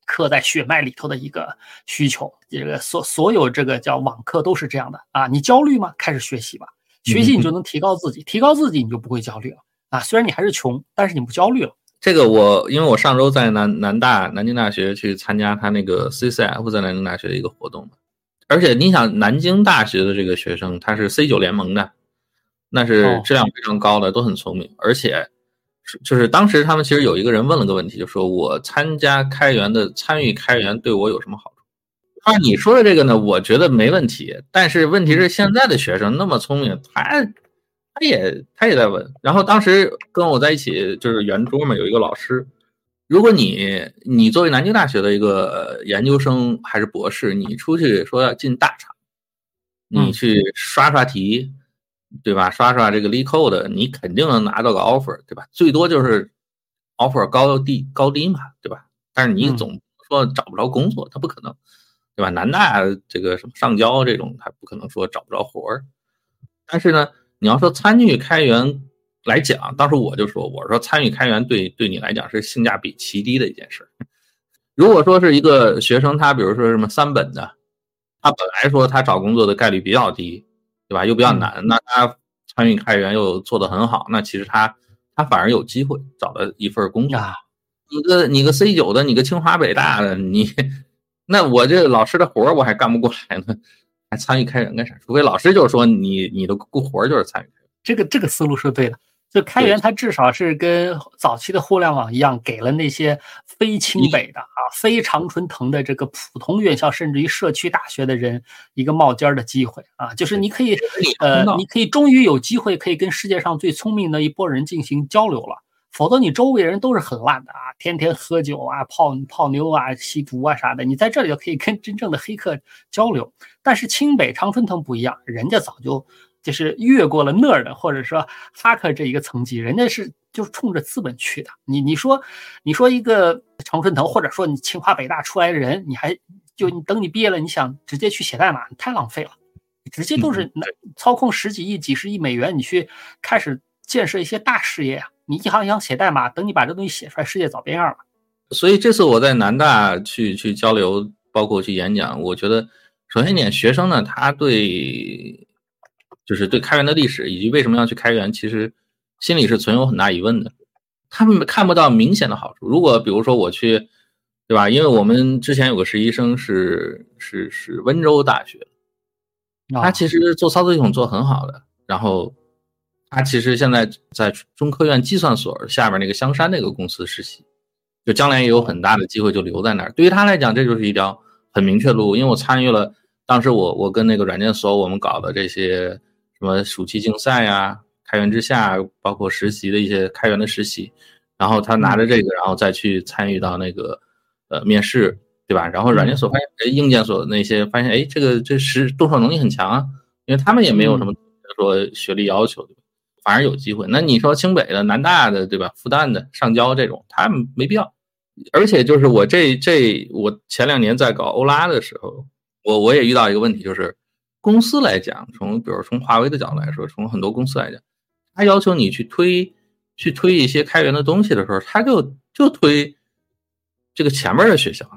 刻在血脉里头的一个需求。这个所所有这个叫网课都是这样的啊。你焦虑吗？开始学习吧，学习你就能提高自己，提高自己你就不会焦虑了。啊，虽然你还是穷，但是你不焦虑了。这个我，因为我上周在南南大南京大学去参加他那个 CCF 在南京大学的一个活动，而且你想，南京大学的这个学生他是 C 九联盟的，那是质量非常高的，都很聪明。而且是就是当时他们其实有一个人问了个问题，就说我参加开源的参与开源对我有什么好处？啊，你说的这个呢，我觉得没问题。但是问题是现在的学生那么聪明，他。他也他也在问，然后当时跟我在一起就是圆桌嘛，有一个老师，如果你你作为南京大学的一个研究生还是博士，你出去说要进大厂，你去刷刷题，对吧？刷刷这个 LeetCode，你肯定能拿到个 offer，对吧？最多就是 offer 高低高低嘛，对吧？但是你总说找不着工作，他不可能，对吧？南大这个什么上交这种，他不可能说找不着活儿。但是呢，你要说参与开源来讲，当时我就说，我说参与开源对对你来讲是性价比极低的一件事。如果说是一个学生，他比如说什么三本的，他本来说他找工作的概率比较低，对吧？又比较难，那他参与开源又做得很好，那其实他他反而有机会找到一份工作。你个你个 C 九的，你个清华北大的，你。那我这老师的活儿我还干不过来呢，还参与开源干啥？除非老师就是说你你的活儿就是参与开源，这个这个思路是对的。就开源它至少是跟早期的互联网一样，给了那些非清北的啊、非常春藤的这个普通院校，甚至于社区大学的人一个冒尖儿的机会啊，就是你可以呃，你可以终于有机会可以跟世界上最聪明的一波人进行交流了。否则你周围人都是很烂的啊，天天喝酒啊、泡泡妞啊、吸毒啊啥的。你在这里就可以跟真正的黑客交流。但是清北常春藤不一样，人家早就就是越过了那儿的，或者说哈克这一个层级，人家是就是冲着资本去的。你你说你说一个常春藤，或者说你清华北大出来的人，你还就你等你毕业了，你想直接去写代码，太浪费了。直接都是操控十几亿、几十亿美元，你去开始建设一些大事业啊。你一行一行写代码，等你把这东西写出来，世界早变样了。所以这次我在南大去去交流，包括去演讲，我觉得首先一点，学生呢，他对就是对开源的历史以及为什么要去开源，其实心里是存有很大疑问的。他们看不到明显的好处。如果比如说我去，对吧？因为我们之前有个实习生是是是温州大学，他其实做操作系统做很好的，然后。他其实现在在中科院计算所下面那个香山那个公司实习，就将来也有很大的机会就留在那儿。对于他来讲，这就是一条很明确的路。因为我参与了当时我我跟那个软件所我们搞的这些什么暑期竞赛呀、开源之下，包括实习的一些开源的实习，然后他拿着这个，然后再去参与到那个呃面试，对吧？然后软件所发现，哎，硬件所那些发现，哎，这个这实动手能力很强啊，因为他们也没有什么说学历要求。反而有机会。那你说清北的、南大的，对吧？复旦的、上交这种，他们没必要。而且就是我这这，我前两年在搞欧拉的时候，我我也遇到一个问题，就是公司来讲，从比如从华为的角度来说，从很多公司来讲，他要求你去推去推一些开源的东西的时候，他就就推这个前面的学校。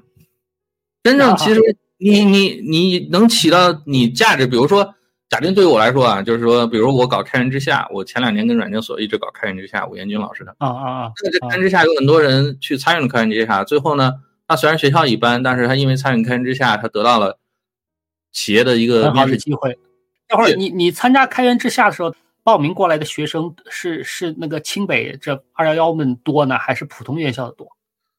真正其实你你你能起到你价值，比如说。假定对于我来说啊，就是说，比如我搞开源之下，我前两年跟软件所一直搞开源之下，吴彦军老师的啊啊啊，那这开源之下有很多人去参与了开源之下，最后呢，他虽然学校一般，但是他因为参与开源之下，他得到了企业的一个面试机会。待会儿你你参加开源之下的时候，报名过来的学生是是那个清北这二幺幺们多呢，还是普通院校的多？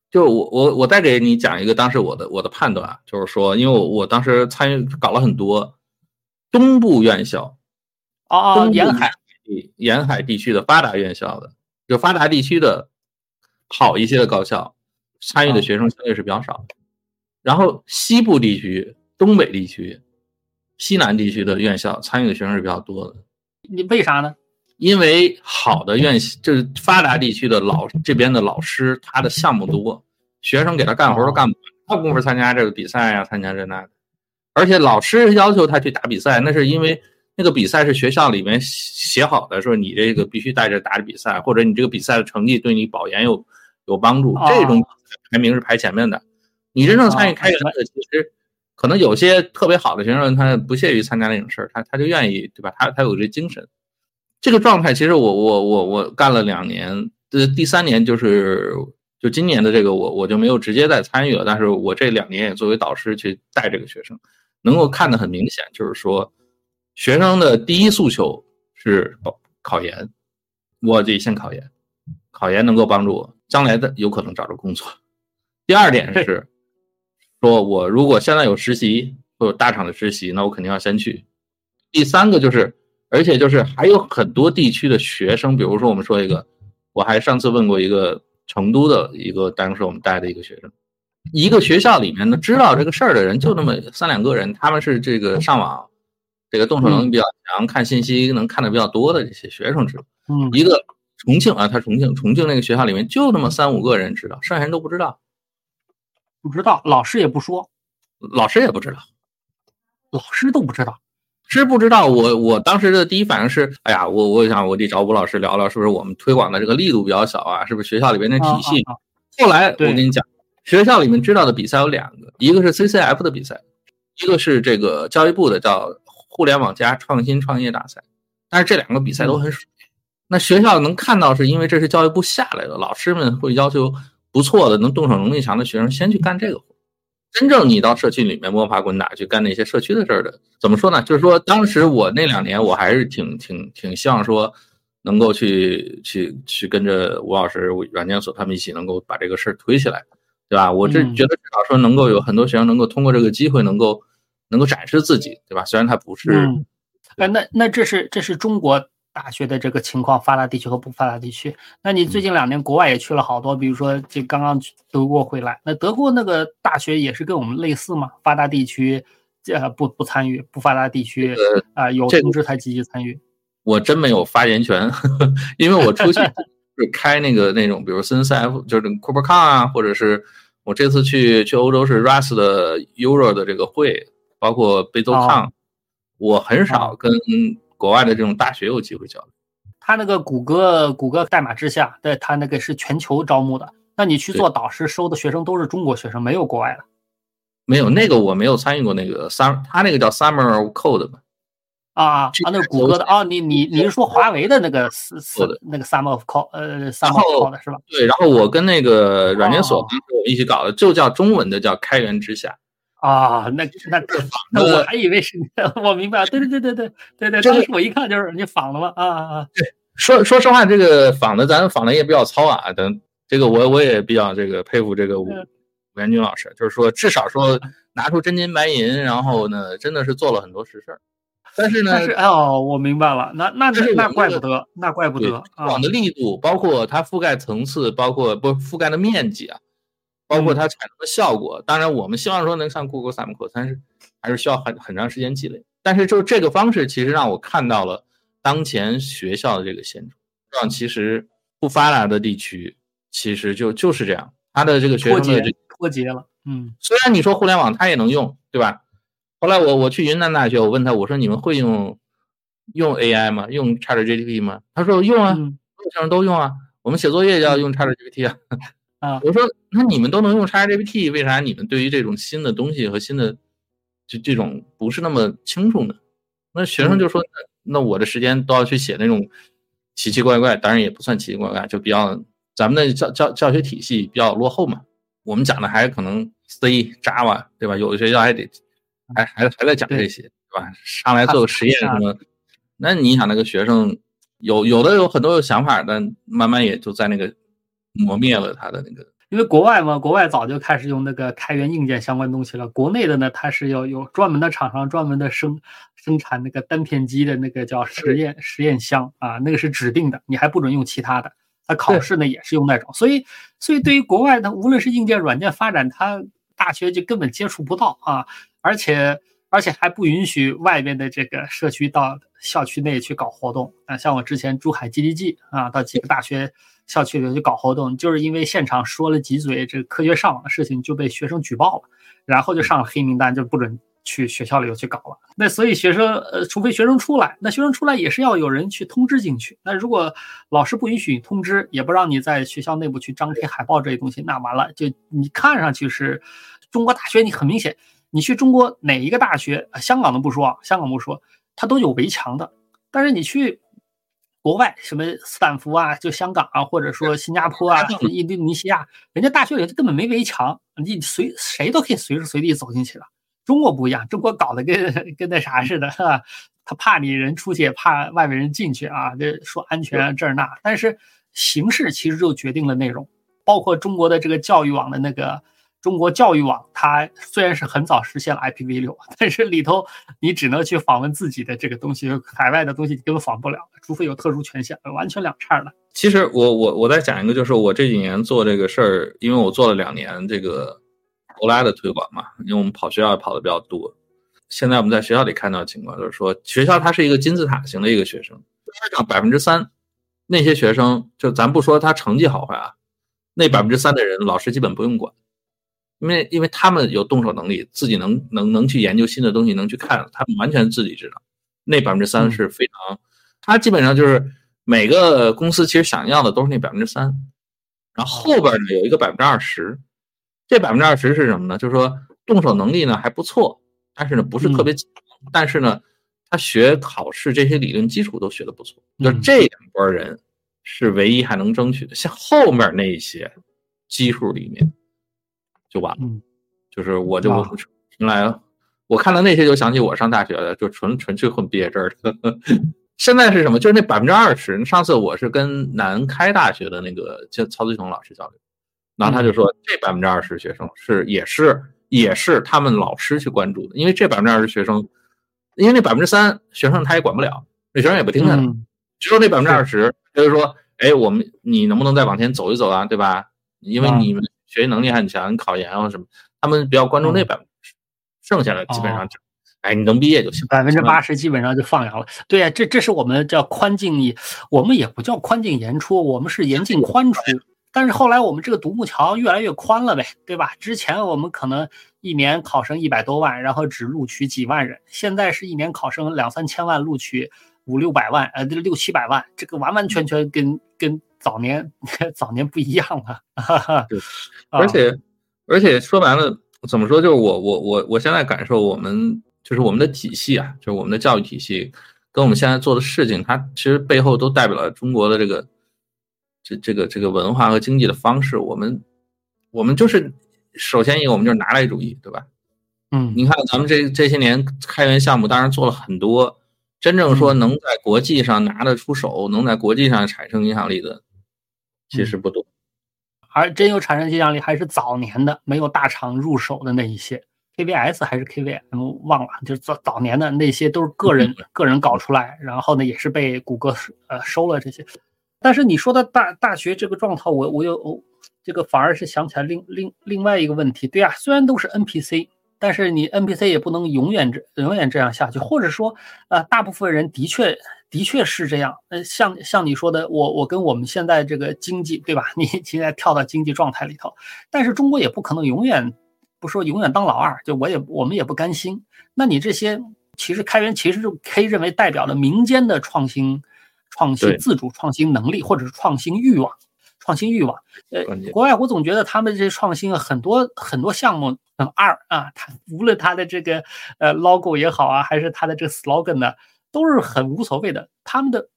就我我我再给你讲一个当时我的我的判断，就是说，因为我我当时参与搞了很多。东部院校，哦，沿海沿海地区的发达院校的，就发达地区的好一些的高校，参与的学生相对是比较少的。然后西部地区、东北地区、西南地区的院校参与的学生是比较多的。你为啥呢？因为好的院校就是发达地区的老这边的老师，他的项目多，学生给他干活都干不完，他功夫参加这个比赛呀，参加这那的。而且老师要求他去打比赛，那是因为那个比赛是学校里面写好的，说你这个必须带着打比赛，或者你这个比赛的成绩对你保研有有帮助，这种排名是排前面的。你真正参与开源的，其实可能有些特别好的学生，他不屑于参加那种事儿，他他就愿意，对吧？他他有这精神。这个状态其实我我我我干了两年，呃，第三年就是就今年的这个我我就没有直接再参与了，但是我这两年也作为导师去带这个学生。能够看得很明显，就是说，学生的第一诉求是考研，我得先考研，考研能够帮助我将来的有可能找着工作。第二点是，说我如果现在有实习或有大厂的实习，那我肯定要先去。第三个就是，而且就是还有很多地区的学生，比如说我们说一个，我还上次问过一个成都的一个当时我们带的一个学生。一个学校里面呢，知道这个事儿的人就那么三两个人，他们是这个上网，这个动手能力比较强，看信息能看的比较多的这些学生知道。嗯，一个重庆啊，他重庆，重庆那个学校里面就那么三五个人知道，剩下人都不知道。不知道，老师也不说。老师也不知道，老师都不知道，知不知道。我我当时的第一反应是，哎呀，我我想我得找吴老师聊聊，是不是我们推广的这个力度比较小啊？是不是学校里边的体系？后来我跟你讲，学校里面知道的比赛有两个，一个是 CCF 的比赛，一个是这个教育部的叫互联网加创新创业大赛。但是这两个比赛都很水。那学校能看到，是因为这是教育部下来的，老师们会要求不错的、能动手能力强的学生先去干这个活。真正你到社区里面摸爬滚打去干那些社区的事儿的，怎么说呢？就是说，当时我那两年，我还是挺挺挺希望说，能够去去去跟着吴老师、软件所他们一起，能够把这个事儿推起来，对吧？我这觉得至少说能够有很多学生能够通过这个机会，能够能够展示自己，对吧？虽然他不是。哎，那那这是这是中国大学的这个情况，发达地区和不发达地区。那你最近两年国外也去了好多，比如说这刚刚德国回来，那德国那个大学也是跟我们类似吗？发达地区呃不不参与，不发达地区啊有通知才积极参与。我真没有发言权，因为我出去 是开那个那种，比如 CNCF 就是 CooperCon 啊，或者是我这次去去欧洲是 RAS 的 Euro 的这个会，包括贝州 Con。我很少跟国外的这种大学有机会交流。他那个谷歌谷歌代码之下，对他那个是全球招募的。那你去做导师，收的学生都是中国学生，没有国外的。没有那个我没有参与过那个 summer，他那个叫 summer code 嘛。啊啊啊！那个谷歌的哦，你你你是说华为的那个是是那个 summer of code 呃 summer of code 是吧？对，然后我跟那个软件所我们一起搞的，就叫中文的叫开源之下。啊，那那那我还以为是，我明白了，对对对对对对对，当时我一看就是你仿了吗？啊啊啊！对，说说实话，这个仿的咱仿的也比较糙啊。等这个我我也比较这个佩服这个吴吴元军老师，就是说至少说拿出真金白银，然后呢，真的是做了很多实事儿。但是呢，但是哦，我明白了，那那那那怪不得，那怪不得仿的力度，包括它覆盖层次，包括不覆盖的面积啊。包括它产生的效果，当然我们希望说能上 Google Summer 但是还是需要很很长时间积累。但是就这个方式，其实让我看到了当前学校的这个现状。让其实不发达的地区，其实就就是这样，它的这个学生的脱节了。嗯，虽然你说互联网它也能用，对吧？后来我我去云南大学，我问他，我说你们会用用 AI 吗？用 ChatGPT 吗？他说用啊，所有学生都用啊，我们写作业要用 ChatGPT 啊。啊，我说那你们都能用 ChatGPT，为啥你们对于这种新的东西和新的就这种不是那么清楚呢？那学生就说，那我的时间都要去写那种奇奇怪怪，当然也不算奇奇怪怪，就比较咱们的教教教学体系比较落后嘛。我们讲的还可能 C、Java，对吧？有的学校还得还还还在讲这些，对吧？上来做个实验什么？那你想那个学生有有的有很多有想法，但慢慢也就在那个。磨灭了他的那个，因为国外嘛，国外早就开始用那个开源硬件相关东西了。国内的呢，它是要有专门的厂商专门的生生产那个单片机的那个叫实验实验箱啊，那个是指定的，你还不准用其他的。他考试呢也是用那种，所以所以对于国外的，无论是硬件软件发展，他大学就根本接触不到啊，而且而且还不允许外边的这个社区到校区内去搞活动啊。像我之前珠海 GDG 啊，到几个大学。校区里去搞活动，就是因为现场说了几嘴这个科学上网的事情，就被学生举报了，然后就上了黑名单，就不准去学校里头去搞了。那所以学生，呃，除非学生出来，那学生出来也是要有人去通知进去。那如果老师不允许通知，也不让你在学校内部去张贴海报这些东西，那完了，就你看上去是中国大学，你很明显，你去中国哪一个大学，香港都不说，香港不说，它都有围墙的，但是你去。国外什么斯坦福啊，就香港啊，或者说新加坡啊，印度尼西亚，人家大学里头根本没围墙，你随谁都可以随时随地走进去了。中国不一样，中国搞得跟 跟那啥似的，是吧？他怕你人出去，怕外面人进去啊，这说安全这儿那。但是形式其实就决定了内容，包括中国的这个教育网的那个。中国教育网，它虽然是很早实现了 IPv6，但是里头你只能去访问自己的这个东西，海外的东西根本访不了，除非有特殊权限，完全两叉的。其实我我我再讲一个，就是我这几年做这个事儿，因为我做了两年这个欧拉的推广嘛，因为我们跑学校跑的比较多。现在我们在学校里看到的情况就是说，学校它是一个金字塔型的一个学生，上百分之三那些学生，就咱不说他成绩好坏啊，那百分之三的人老师基本不用管。因为因为他们有动手能力，自己能能能去研究新的东西，能去看，他们完全自己知道。那百分之三是非常，他基本上就是每个公司其实想要的都是那百分之三，然后后边呢有一个百分之二十，这百分之二十是什么呢？就是说动手能力呢还不错，但是呢不是特别强，但是呢他学考试这些理论基础都学的不错，就这两拨人是唯一还能争取的，像后面那一些基数里面。就完了，就是我就原来我看到那些就想起我上大学的，就纯纯去混毕业证的。现在是什么？就是那百分之二十。上次我是跟南开大学的那个叫曹子雄老师交流，然后他就说这百分之二十学生是也是也是他们老师去关注的，因为这百分之二十学生，因为那百分之三学生他也管不了，那学生也不听他的，只有那百分之二十，他就说，哎，我们你能不能再往前走一走啊？对吧？因为你们。学习能力很强，考研啊什么，他们比较关注那百分之，剩下的基本上就，哎，你能毕业就行。百分之八十基本上就放羊了。对呀，这这是我们叫宽进，我们也不叫宽进严出，我们是严进宽出。但是后来我们这个独木桥越来越宽了呗，对吧？之前我们可能一年考生一百多万，然后只录取几万人，现在是一年考生两三千万，录取五六百万，呃，六七百万，这个完完全全跟跟。早年 早年不一样了，对，而且而且说白了，怎么说？就是我我我我现在感受，我们就是我们的体系啊，就是我们的教育体系，跟我们现在做的事情，它其实背后都代表了中国的这个这这个这个文化和经济的方式。我们我们就是首先一个，我们就是拿来主义，对吧？嗯，你看咱们这这些年开源项目，当然做了很多，真正说能在国际上拿得出手，能在国际上产生影响力的。其实不多，而真有产生影响力还是早年的没有大厂入手的那一些，KVS 还是 KVM 忘了，就是早早年的那些都是个人个人搞出来，然后呢也是被谷歌呃收了这些。但是你说的大大学这个状态，我我又这个反而是想起来另另另外一个问题，对呀，虽然都是 NPC。但是你 NPC 也不能永远这永远这样下去，或者说，呃，大部分人的确的确是这样。呃，像像你说的，我我跟我们现在这个经济，对吧？你现在跳到经济状态里头，但是中国也不可能永远不说永远当老二，就我也我们也不甘心。那你这些其实开源其实就可以认为代表了民间的创新、创新自主创新能力，或者是创新欲望。创新欲望，呃，国外我总觉得他们这些创新啊，很多很多项目很二啊，他无论他的这个呃 logo 也好啊，还是他的这个 slogan 呢，都是很无所谓的。他们的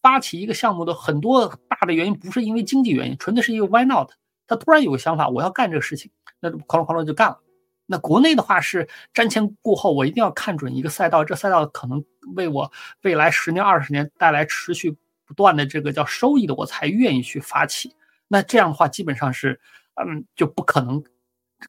发起一个项目的很多大的原因，不是因为经济原因，纯粹是一个 why not？他突然有个想法，我要干这个事情，那哐啷哐啷就干了。那国内的话是瞻前顾后，我一定要看准一个赛道，这赛道可能为我未来十年二十年带来持续。不断的这个叫收益的，我才愿意去发起。那这样的话，基本上是，嗯，就不可能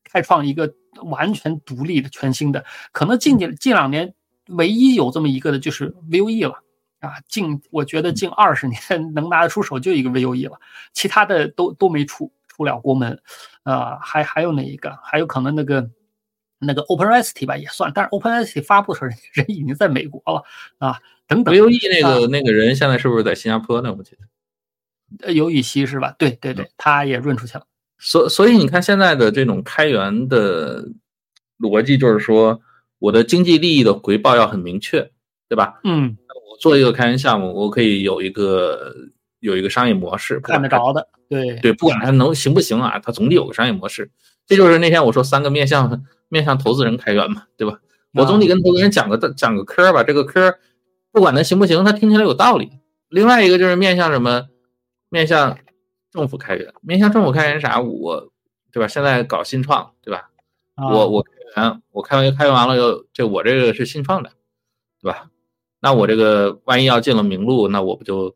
开创一个完全独立的、全新的。可能近几近两年，唯一有这么一个的就是 VUE 了啊。近我觉得近二十年 能拿得出手就一个 VUE 了，其他的都都没出出了国门。呃，还还有哪一个？还有可能那个那个 OpenRST 吧也算，但是 OpenRST 发布的时候 人已经在美国了啊。等等，VUE 那个那个人现在是不是在新加坡呢？我记得，呃，有雨溪是吧？对对对，他也润出去了。所所以你看现在的这种开源的逻辑，就是说我的经济利益的回报要很明确，对吧？嗯，我做一个开源项目，我可以有一个有一个商业模式，看得着的。对对，不管它能行不行啊，它总得有个商业模式。这就是那天我说三个面向面向投资人开源嘛，对吧？我总得跟投资人讲个讲个嗑吧，这个嗑。不管它行不行，它听起来有道理。另外一个就是面向什么？面向政府开源。面向政府开源啥？我，对吧？现在搞新创，对吧？我我开源，我开完开源完了又这我这个是新创的，对吧？那我这个万一要进了名录，那我不就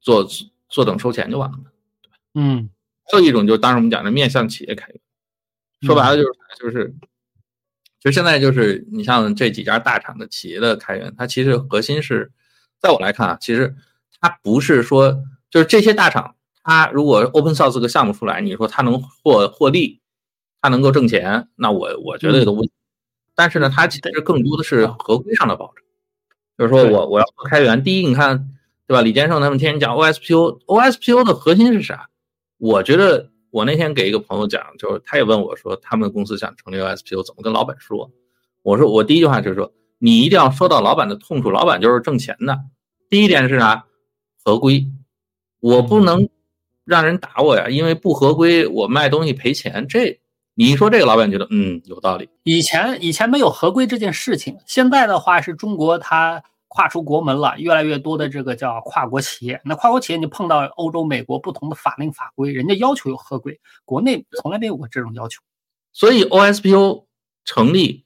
坐坐等收钱就完了吗？对吧？嗯。还有一种就是当时我们讲的面向企业开源，说白了就是就是。就现在就是你像这几家大厂的企业的开源，它其实核心是，在我来看啊，其实它不是说就是这些大厂，它如果 open source 个项目出来，你说它能获获利，它能够挣钱，那我我觉得都不。但是呢，它其实更多的是合规上的保证，就是说我我要做开源，第一你看对吧？李建胜他们天天讲 OSPO，OSPO 的核心是啥？我觉得我那天给一个朋友讲，就是他也问我说，他们公司想成立 OSPO，怎么跟老板说？我说我第一句话就是说，你一定要说到老板的痛处，老板就是挣钱的。第一点是啥？合规，我不能让人打我呀，因为不合规，我卖东西赔钱。这你一说这个，老板觉得嗯有道理。以前以前没有合规这件事情，现在的话是中国它跨出国门了，越来越多的这个叫跨国企业。那跨国企业你碰到欧洲、美国不同的法令法规，人家要求有合规，国内从来没有过这种要求。所以 OSPO 成立。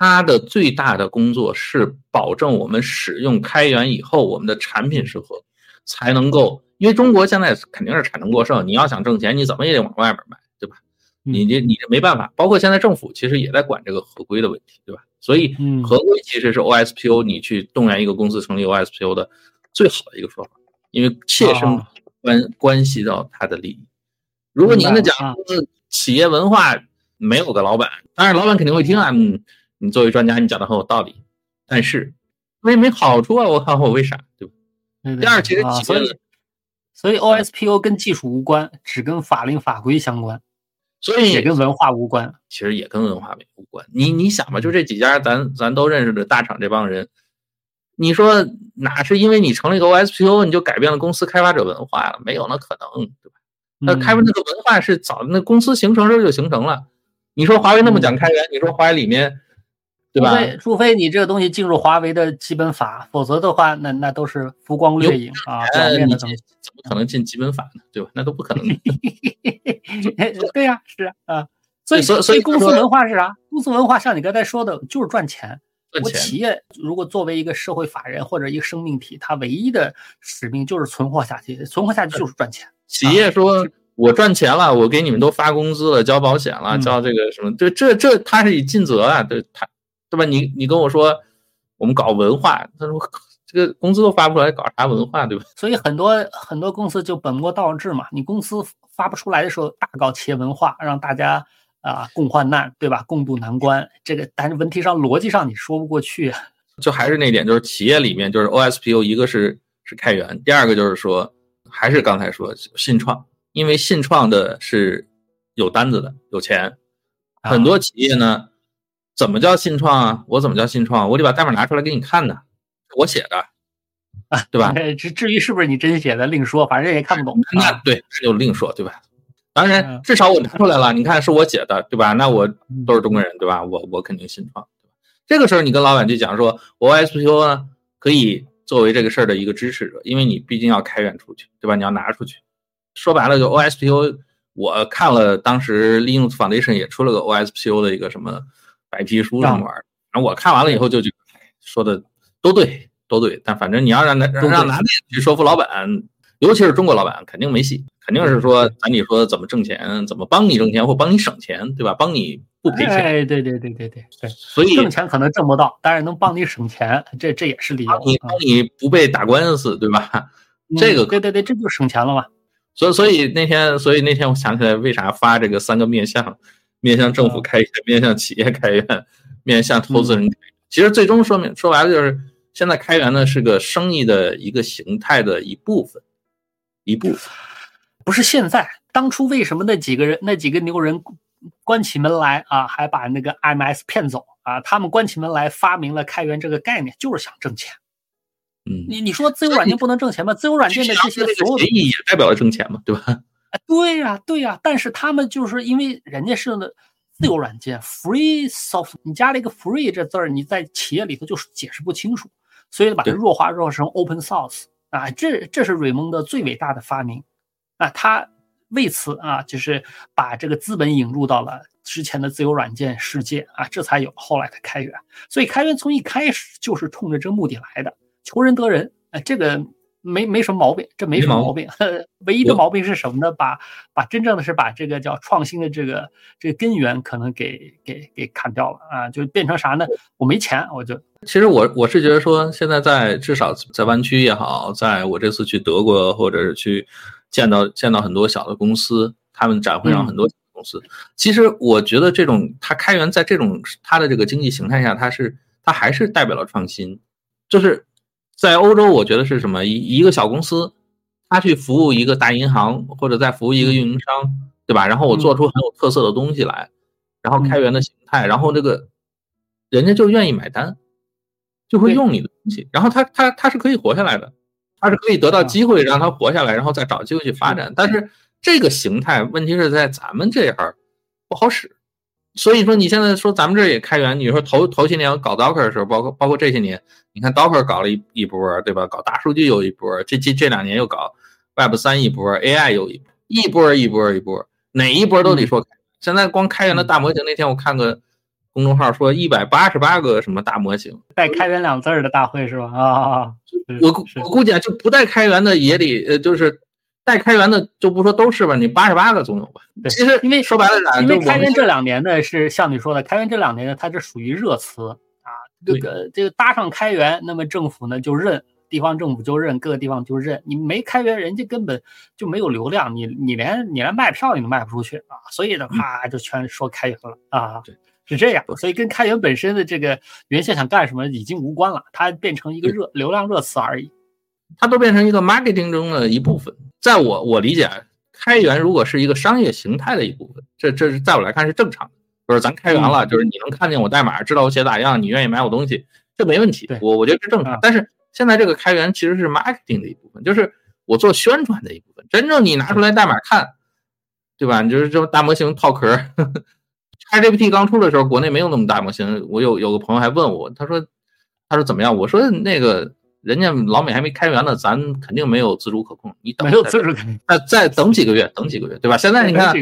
它的最大的工作是保证我们使用开源以后，我们的产品是合，才能够。因为中国现在肯定是产能过剩，你要想挣钱，你怎么也得往外面卖，对吧？你这你这没办法。包括现在政府其实也在管这个合规的问题，对吧？所以合规其实是 OSPO 你去动员一个公司成立 OSPO 的最好的一个说法，因为切身关关系到他的利益。如果您的讲企业文化没有个老板，当然老板肯定会听啊，嗯。你作为专家，你讲的很有道理，但是那也没好处啊！我看我为啥，对吧？第二，其实所以所以 OSPO 跟技术无关，只跟法令法规相关，所以也跟文化无关。其实也跟文化无关。你你想吧，就这几家咱咱都认识的大厂这帮人，你说哪是因为你成立个 OSPO 你就改变了公司开发者文化了？没有那可能，对吧？那开发那个文化是早那公司形成时候就形成了。你说华为那么讲开源，你说华为里面。对吧？除非除非你这个东西进入华为的基本法，否则的话，那那都是浮光掠影啊，表面的东西，怎么可能进基本法呢？对吧？那都不可能。对呀，是啊，所以所以公司文化是啥？公司文化像你刚才说的，就是赚钱。我企业如果作为一个社会法人或者一个生命体，它唯一的使命就是存活下去，存活下去就是赚钱。企业说我赚钱了，我给你们都发工资了，交保险了，交这个什么？对这这，他是以尽责啊，对他。对吧？你你跟我说，我们搞文化，他说这个工资都发不出来，搞啥文化，对吧？所以很多很多公司就本末倒置嘛。你公司发不出来的时候，大搞企业文化，让大家啊共患难，对吧？共度难关。这个但是问题上逻辑上你说不过去。就还是那点，就是企业里面就是 OSPO，一个是是开源，第二个就是说还是刚才说信创，因为信创的是有单子的，有钱，很多企业呢。怎么叫信创啊？我怎么叫信创？我得把代码拿出来给你看呢，我写的，啊，对吧？至至于是不是你真写的另说，反正也看不懂。那对，那就另说，对吧？当然，至少我拿出来了，你看是我写的，对吧？那我都是中国人，对吧？我我肯定信创，对吧？这个时候你跟老板就讲说，我 OSPO 呢可以作为这个事儿的一个支持者，因为你毕竟要开源出去，对吧？你要拿出去。说白了，就 OSPO，我看了当时 Linux Foundation 也出了个 OSPO 的一个什么。白皮书什么玩？然后我看完了以后就觉得，说的都对，都对。但反正你要让男让男的去说服老板，尤其是中国老板，肯定没戏。肯定是说，咱你说怎么挣钱，怎么帮你挣钱或帮你省钱，对吧？帮你不赔钱。哎，对对对对对对。所以挣钱可能挣不到，但是能帮你省钱，这这也是理由。你帮你不被打官司，对吧？这个对对对，这就省钱了嘛。所以所以那天，所以那天我想起来，为啥发这个三个面相？面向政府开源，面向企业开源，面向投资人。其实最终说明说白了就是，现在开源呢是个生意的一个形态的一部分，一部分。不是现在，当初为什么那几个人那几个牛人关起门来啊，还把那个 MS 骗走啊？他们关起门来发明了开源这个概念，就是想挣钱。嗯，你你说自由软件不能挣钱吗？自由软件的这些所有协议也代表了挣钱嘛，对吧？哎，对呀，对呀，但是他们就是因为人家是的自由软件，free soft，你加了一个 free 这字儿，你在企业里头就是解释不清楚，所以把它弱化弱成 open source 啊，这这是瑞蒙的最伟大的发明。啊，他为此啊，就是把这个资本引入到了之前的自由软件世界。啊，这才有后来的开源，所以开源从一开始就是冲着这目的来的，求人得人，啊，这个。没没什么毛病，这没什么毛病。唯一的毛病是什么呢？把把真正的是把这个叫创新的这个这个根源可能给给给砍掉了啊，就变成啥呢？我没钱，我就。其实我我是觉得说，现在在至少在湾区也好，在我这次去德国或者是去见到见到很多小的公司，他们展会上很多公司。其实我觉得这种它开源在这种它的这个经济形态下，它是它还是代表了创新，就是。在欧洲，我觉得是什么一一个小公司，他去服务一个大银行或者在服务一个运营商，对吧？然后我做出很有特色的东西来，然后开源的形态，然后这个人家就愿意买单，就会用你的东西，然后他他他是可以活下来的，他是可以得到机会让他活下来，然后再找机会去发展。但是这个形态问题是在咱们这儿不好使。所以说，你现在说咱们这儿也开源，你说头头些年搞 Docker 的时候，包括包括这些年，你看 Docker 搞了一一波，对吧？搞大数据有一波，这这这两年又搞 Web 三一波，AI 有一一波一波一波，哪一波都得说。现在光开源的大模型，那天我看个公众号说一百八十八个什么大模型，带开源两字儿的大会是吧？啊啊啊！我我估计啊，就不带开源的也得呃，就是。带开源的就不说都是吧，你八十八个总有吧。对，其实因为说白了，因为开源这两年呢是像你说的，开源这两年呢它是属于热词啊，这个这个搭上开源，那么政府呢就认，地方政府就认，各个地方就认。你没开源，人家根本就没有流量，你你连你连卖票你都卖不出去啊，所以的话就全说开源了啊，是这样。所以跟开源本身的这个原先想干什么已经无关了，它变成一个热流量热词而已。它都变成一个 marketing 中的一部分，在我我理解，开源如果是一个商业形态的一部分，这这是在我来看是正常的。就是咱开源了，就是你能看见我代码，知道我写咋样，你愿意买我东西，这没问题。我我觉得是正常。但是现在这个开源其实是 marketing 的一部分，就是我做宣传的一部分。真正你拿出来代码看，对吧？你就是这种大模型套壳。ChatGPT 刚出的时候，国内没有那么大模型。我有有个朋友还问我，他说他说怎么样？我说那个。人家老美还没开源呢，咱肯定没有自主可控。你等没有自主可控，那再等几个月，等几个月，对吧？现在你看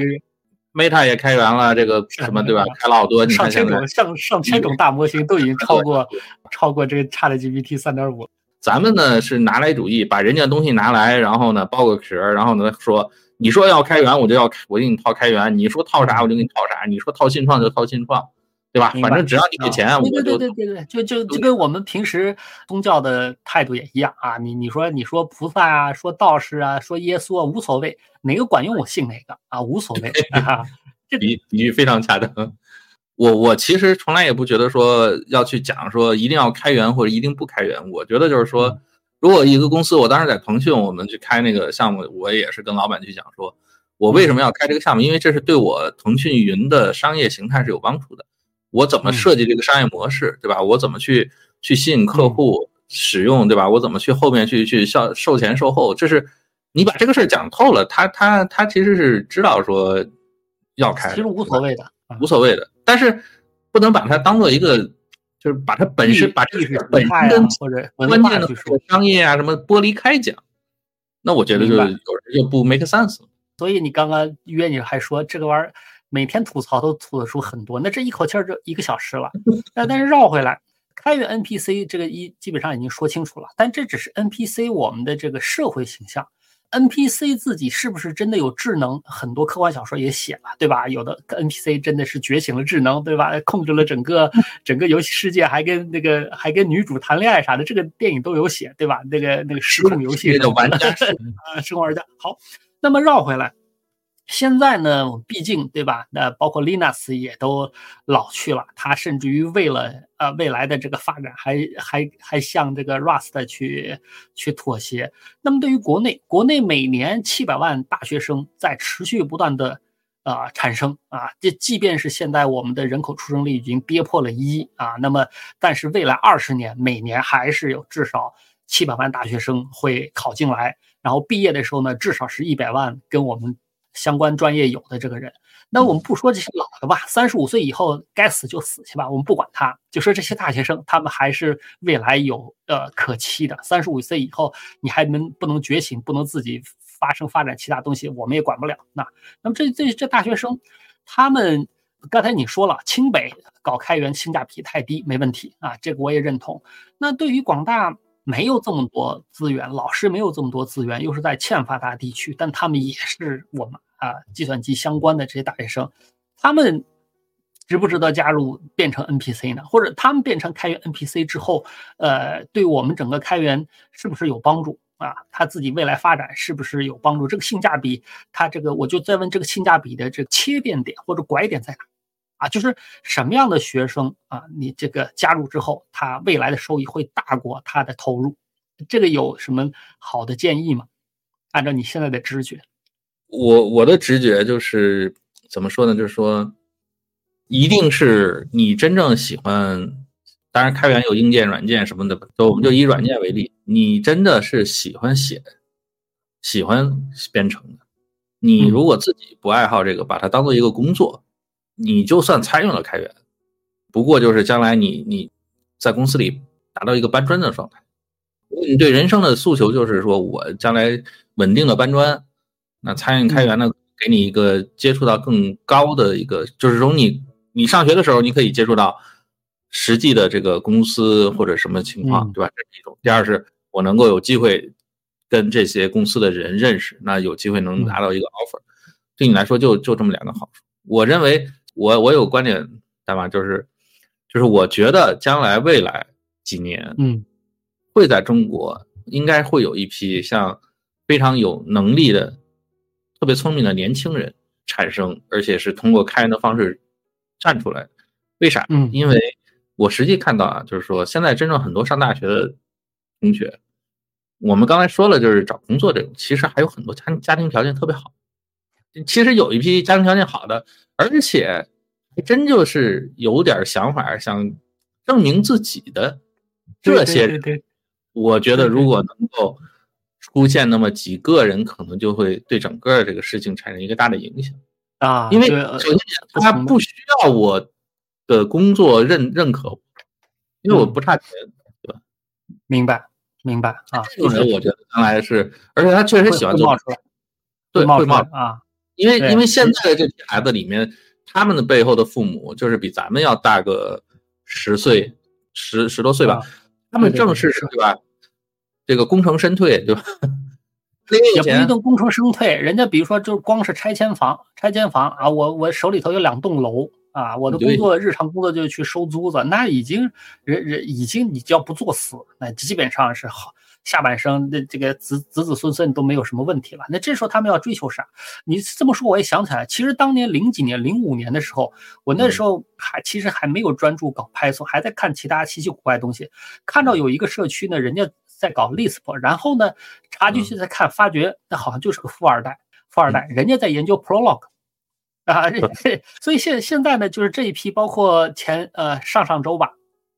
，Meta 也开源了，这个什么对吧？开了好多，上千种、上上千种大模型都已经超过 超过这个 ChatGPT 三点五。咱们呢是拿来主义，把人家东西拿来，然后呢包个壳，然后呢说，你说要开源，我就要我给你套开源；你说套啥，我就给你套啥；你说套新创就套新创。对吧？反正只要你给钱，对对对对对，就就就跟我们平时宗教的态度也一样啊。你你说你说菩萨啊，说道士啊，说耶稣啊，无所谓，哪个管用我信哪个啊，无所谓。这比比喻非常恰当。我我其实从来也不觉得说要去讲说一定要开源或者一定不开源。我觉得就是说，如果一个公司，我当时在腾讯，我们去开那个项目，我也是跟老板去讲说，我为什么要开这个项目？因为这是对我腾讯云的商业形态是有帮助的。我怎么设计这个商业模式，对吧？我怎么去去吸引客户使用，对吧？我怎么去后面去去销售前售后？这是你把这个事儿讲透了，他他他其实是知道说要开，其实无所谓的，无所谓的。但是不能把它当做一个，就是把它本身把这个本身跟关键的商业啊什么剥离开讲，那我觉得就有人就不 make sense。所以你刚刚约你还说这个玩意儿。每天吐槽都吐得出很多，那这一口气儿就一个小时了。那但是绕回来，开源 NPC 这个一基本上已经说清楚了，但这只是 NPC 我们的这个社会形象，NPC 自己是不是真的有智能？很多科幻小说也写了，对吧？有的 NPC 真的是觉醒了智能，对吧？控制了整个整个游戏世界，还跟那个还跟女主谈恋爱啥的，这个电影都有写，对吧？那个那个失控游戏的玩家 啊，生活玩家。好，那么绕回来。现在呢，我们毕竟对吧？那包括 Linux 也都老去了，它甚至于为了呃未来的这个发展，还还还向这个 Rust 去去妥协。那么对于国内，国内每年七百万大学生在持续不断的啊产生啊，这即便是现在我们的人口出生率已经跌破了一啊，那么但是未来二十年每年还是有至少七百万大学生会考进来，然后毕业的时候呢，至少是一百万跟我们。相关专业有的这个人，那我们不说这些老的吧，三十五岁以后该死就死去吧，我们不管他，就说这些大学生，他们还是未来有呃可期的。三十五岁以后，你还能不能觉醒，不能自己发生发展其他东西，我们也管不了。那那么这这这大学生，他们刚才你说了，清北搞开源性价比太低，没问题啊，这个我也认同。那对于广大。没有这么多资源，老师没有这么多资源，又是在欠发达地区，但他们也是我们啊计算机相关的这些大学生，他们值不值得加入变成 NPC 呢？或者他们变成开源 NPC 之后，呃，对我们整个开源是不是有帮助啊？他自己未来发展是不是有帮助？这个性价比，他这个我就在问这个性价比的这个切变点或者拐点在哪？啊，就是什么样的学生啊，你这个加入之后，他未来的收益会大过他的投入，这个有什么好的建议吗？按照你现在的直觉，我我的直觉就是怎么说呢？就是说，一定是你真正喜欢，当然开源有硬件、软件什么的，就我们就以软件为例，你真的是喜欢写、喜欢编程的。你如果自己不爱好这个，把它当做一个工作，你就算参与了开源，不过就是将来你你在公司里达到一个搬砖的状态。你对人生的诉求就是说我将来稳定的搬砖。那餐饮开源呢，给你一个接触到更高的一个，就是从你你上学的时候，你可以接触到实际的这个公司或者什么情况，对吧？这是一种。第二是我能够有机会跟这些公司的人认识，那有机会能拿到一个 offer，对你来说就就这么两个好处。我认为我我有观点，大妈就是就是我觉得将来未来几年，嗯，会在中国应该会有一批像非常有能力的。特别聪明的年轻人产生，而且是通过开源的方式站出来。为啥？嗯，因为我实际看到啊，就是说现在真正很多上大学的同学，我们刚才说了，就是找工作这种，其实还有很多家家庭条件特别好。其实有一批家庭条件好的，而且还真就是有点想法，想证明自己的这些人，我觉得如果能够。出现那么几个人，可能就会对整个这个事情产生一个大的影响啊！因为首先他不需要我的工作认认可，因为我不差钱，对吧？明白，明白啊！这种人我觉得将来是，而且他确实喜欢做，对，会冒啊！因为因为现在的这批孩子里面，他们的背后的父母就是比咱们要大个十岁、十十多岁吧，他们正是对吧？这个功成身退，对吧？也不一定功成身退，人家比如说，就光是拆迁房，拆迁房啊，我我手里头有两栋楼啊，我的工作日常工作就是去收租子，那已经人人已经你只要不作死，那基本上是好。下半生的这个子子子孙孙都没有什么问题了。那这时候他们要追求啥？你这么说我也想起来，其实当年零几年、零五年的时候，我那时候还其实还没有专注搞 Python，还在看其他稀奇古怪的东西。看到有一个社区呢，人家在搞 Lisp，然后呢查进去再看，发觉那好像就是个富二代，富二代，人家在研究 Prolog，啊，所以现现在呢，就是这一批，包括前呃上上周吧，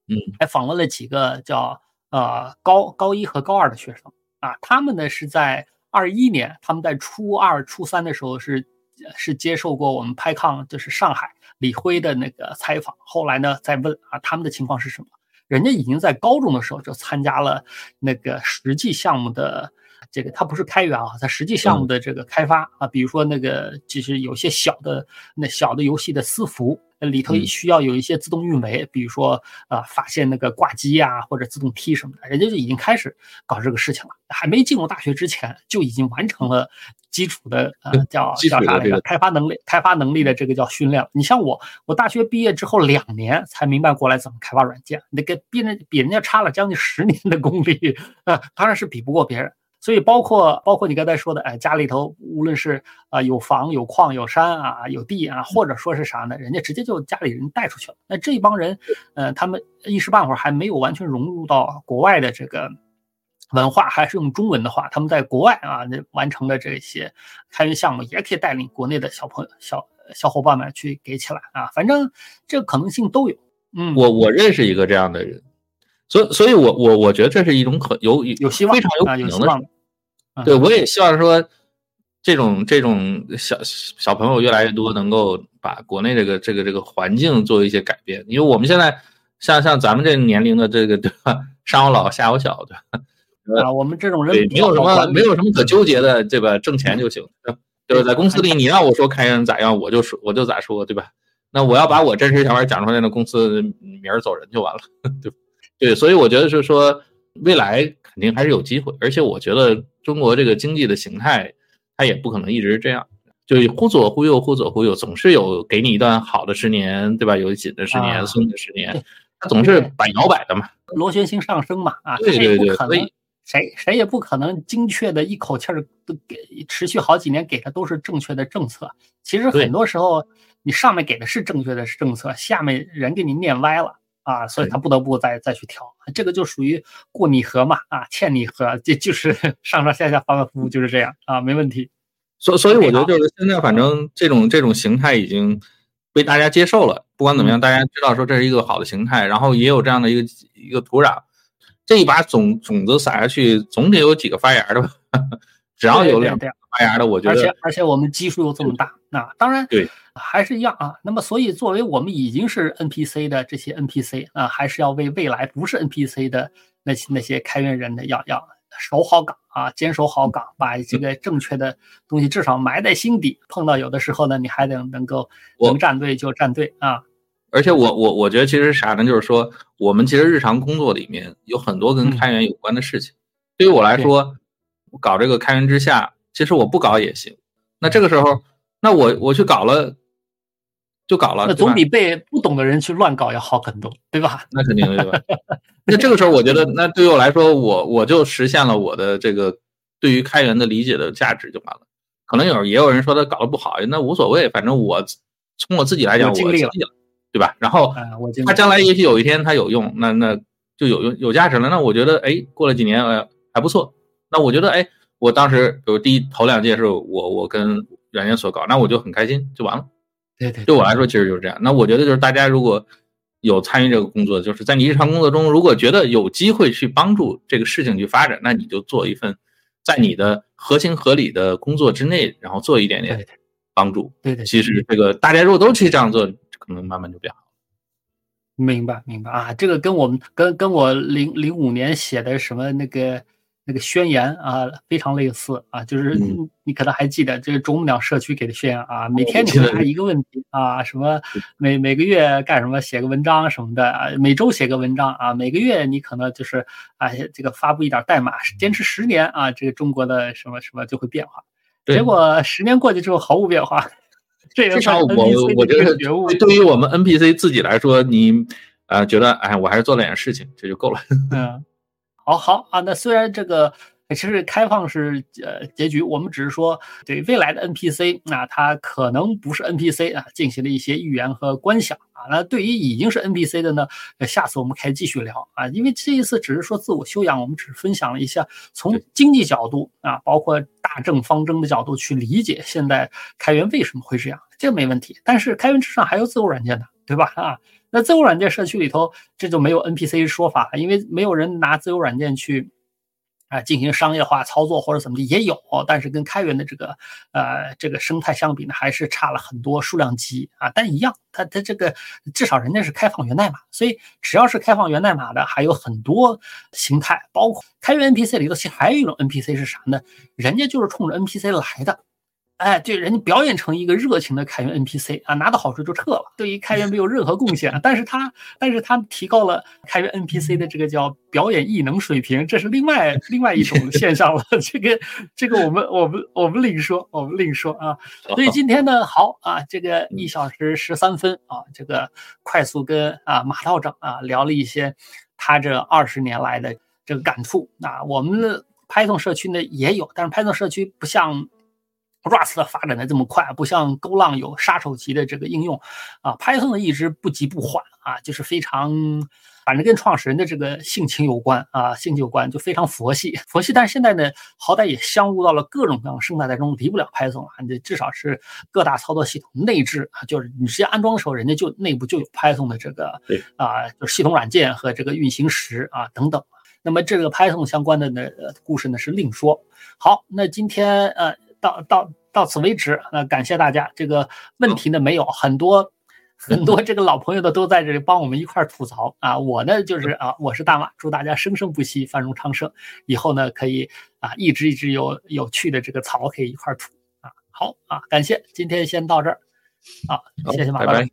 嗯，还访问了几个叫。呃，高高一和高二的学生啊，他们呢是在二一年，他们在初二、初三的时候是是接受过我们拍抗，就是上海李辉的那个采访。后来呢，再问啊，他们的情况是什么？人家已经在高中的时候就参加了那个实际项目的这个，他不是开源啊，它实际项目的这个开发啊，比如说那个就是有些小的那小的游戏的私服。里头需要有一些自动运维，比如说呃，发现那个挂机啊，或者自动踢什么的，人家就已经开始搞这个事情了。还没进入大学之前，就已经完成了基础的呃叫叫啥来着？开发能力开发能力的这个叫训练了。你像我，我大学毕业之后两年才明白过来怎么开发软件，那个比人比人家差了将近十年的功力啊，当然是比不过别人。所以包括包括你刚才说的，哎，家里头无论是啊有房有矿有山啊有地啊，或者说是啥呢，人家直接就家里人带出去了。那这帮人，呃，他们一时半会儿还没有完全融入到国外的这个文化，还是用中文的话，他们在国外啊那完成的这些开源项目，也可以带领国内的小朋友小小伙伴们去给起来啊。反正这个可能性都有。嗯，我我认识一个这样的人。所以，所以我我我觉得这是一种可有有希望，非常有可能的。对，我也希望说，这种这种小小朋友越来越多，能够把国内这个这个这个环境做一些改变。因为我们现在像像咱们这年龄的这个对吧，上有老下有小，对吧？啊，我们这种人没有什么没有什么可纠结的，对吧？挣钱就行，对吧？在公司里，你让我说开源咋样，我就说我就咋说，对吧？那我要把我真实想法讲出来，那公司明儿走人就完了，对。对，所以我觉得是说，未来肯定还是有机会，而且我觉得中国这个经济的形态，它也不可能一直是这样，就忽左忽右，忽左忽右，总是有给你一段好的十年，对吧？有紧的十年，松的十年，它总是摆摇摆的嘛，螺旋形上升嘛，啊，对对对，所以谁谁也不可能精确的一口气儿都给持续好几年给的都是正确的政策，其实很多时候你上面给的是正确的政策，下面人给你念歪了。啊，所以他不得不再再去调，这个就属于过拟合嘛，啊，欠拟合，这就是 上上下下反反复复就是这样啊，没问题。所所以我觉得就是现在，反正这种这种形态已经被大家接受了。不管怎么样，大家知道说这是一个好的形态，然后也有这样的一个一个土壤。这一把种种子撒下去，总得有几个发芽的吧？只要有两发芽的，我觉得。而且而且我们基数又这么大，那当然对，还是一样啊。那么所以作为我们已经是 NPC 的这些 NPC 啊，还是要为未来不是 NPC 的那些那些开源人的要要守好岗啊，坚守好岗，把这个正确的东西至少埋在心底。碰到有的时候呢，你还得能够能站队就站队啊。而且我我我觉得其实啥呢？就是说我们其实日常工作里面有很多跟开源有关的事情。对于我来说，搞这个开源之下，其实我不搞也行。那这个时候，那我我去搞了，就搞了，那总比被不懂的人去乱搞要好很多，对吧？那肯定对吧？那这个时候，我觉得那对于我来说，我我就实现了我的这个对于开源的理解的价值就完了。可能有也有人说他搞得不好，那无所谓，反正我从我自己来讲，我尽力了。对吧？然后他将来也许有一天他有用，那那就有用有价值了。那我觉得，哎，过了几年，呃，还不错。那我觉得，哎，我当时比如第一头两届是我我跟软件所搞，那我就很开心，就完了。对对，对我来说其实就是这样。那我觉得就是大家如果有参与这个工作，就是在你日常工作中，如果觉得有机会去帮助这个事情去发展，那你就做一份在你的合情合理的工作之内，然后做一点点帮助。对对，其实这个大家如果都去这样做。可能慢慢就变好，明白明白啊，这个跟我们跟跟我零零五年写的什么那个那个宣言啊非常类似啊，就是你可能还记得这个啄木鸟社区给的宣言啊，每天你回答一个问题啊，什么每每个月干什么写个文章什么的啊，每周写个文章啊，每个月你可能就是啊这个发布一点代码，坚持十年啊，这个中国的什么什么就会变化，结果十年过去之后毫无变化。至少我我觉得，对于我们 NPC 自己来说，你啊觉得哎，我还是做了点事情，这就够了。嗯，好好啊。那虽然这个其实开放式呃结局，我们只是说对未来的 NPC 啊，它可能不是 NPC 啊，进行了一些预言和观想啊。那对于已经是 NPC 的呢，下次我们可以继续聊啊。因为这一次只是说自我修养，我们只是分享了一下从经济角度啊，包括大政方针的角度去理解现在开源为什么会这样。这没问题，但是开源之上还有自由软件呢，对吧？啊，那自由软件社区里头这就没有 NPC 说法，因为没有人拿自由软件去啊进行商业化操作或者怎么的也有，但是跟开源的这个呃这个生态相比呢，还是差了很多数量级啊。但一样，它它这个至少人家是开放源代码，所以只要是开放源代码的，还有很多形态，包括开源 NPC 里头，其实还有一种 NPC 是啥呢？人家就是冲着 NPC 来的。哎，对，人家表演成一个热情的开源 NPC 啊，拿到好处就撤了，对于开源没有任何贡献。但是他，但是他提高了开源 NPC 的这个叫表演异能水平，这是另外另外一种现象了。这个，这个我们我们我们另说，我们另说啊。所以今天呢，好啊，这个一小时十三分啊，这个快速跟啊马道长啊聊了一些他这二十年来的这个感触啊。我们的 Python 社区呢也有，但是 Python 社区不像。Rust 发展的这么快，不像 Go 浪有杀手级的这个应用，啊，Python 一直不急不缓啊，就是非常，反正跟创始人的这个性情有关啊，性情有关就非常佛系，佛系。但是现在呢，好歹也相入到了各种各样的生态当中，离不了 Python 啊，你至少是各大操作系统内置啊，就是你直接安装的时候，人家就内部就有 Python 的这个啊，就系统软件和这个运行时啊等等。那么这个 Python 相关的呢故事呢是另说。好，那今天呃。到到到此为止，那感谢大家。这个问题呢，没有很多很多这个老朋友的都在这里帮我们一块吐槽啊。我呢就是啊，我是大马，祝大家生生不息，繁荣昌盛。以后呢可以啊一直一直有有趣的这个槽可以一块吐啊。好啊，感谢，今天先到这儿啊，谢谢马老师。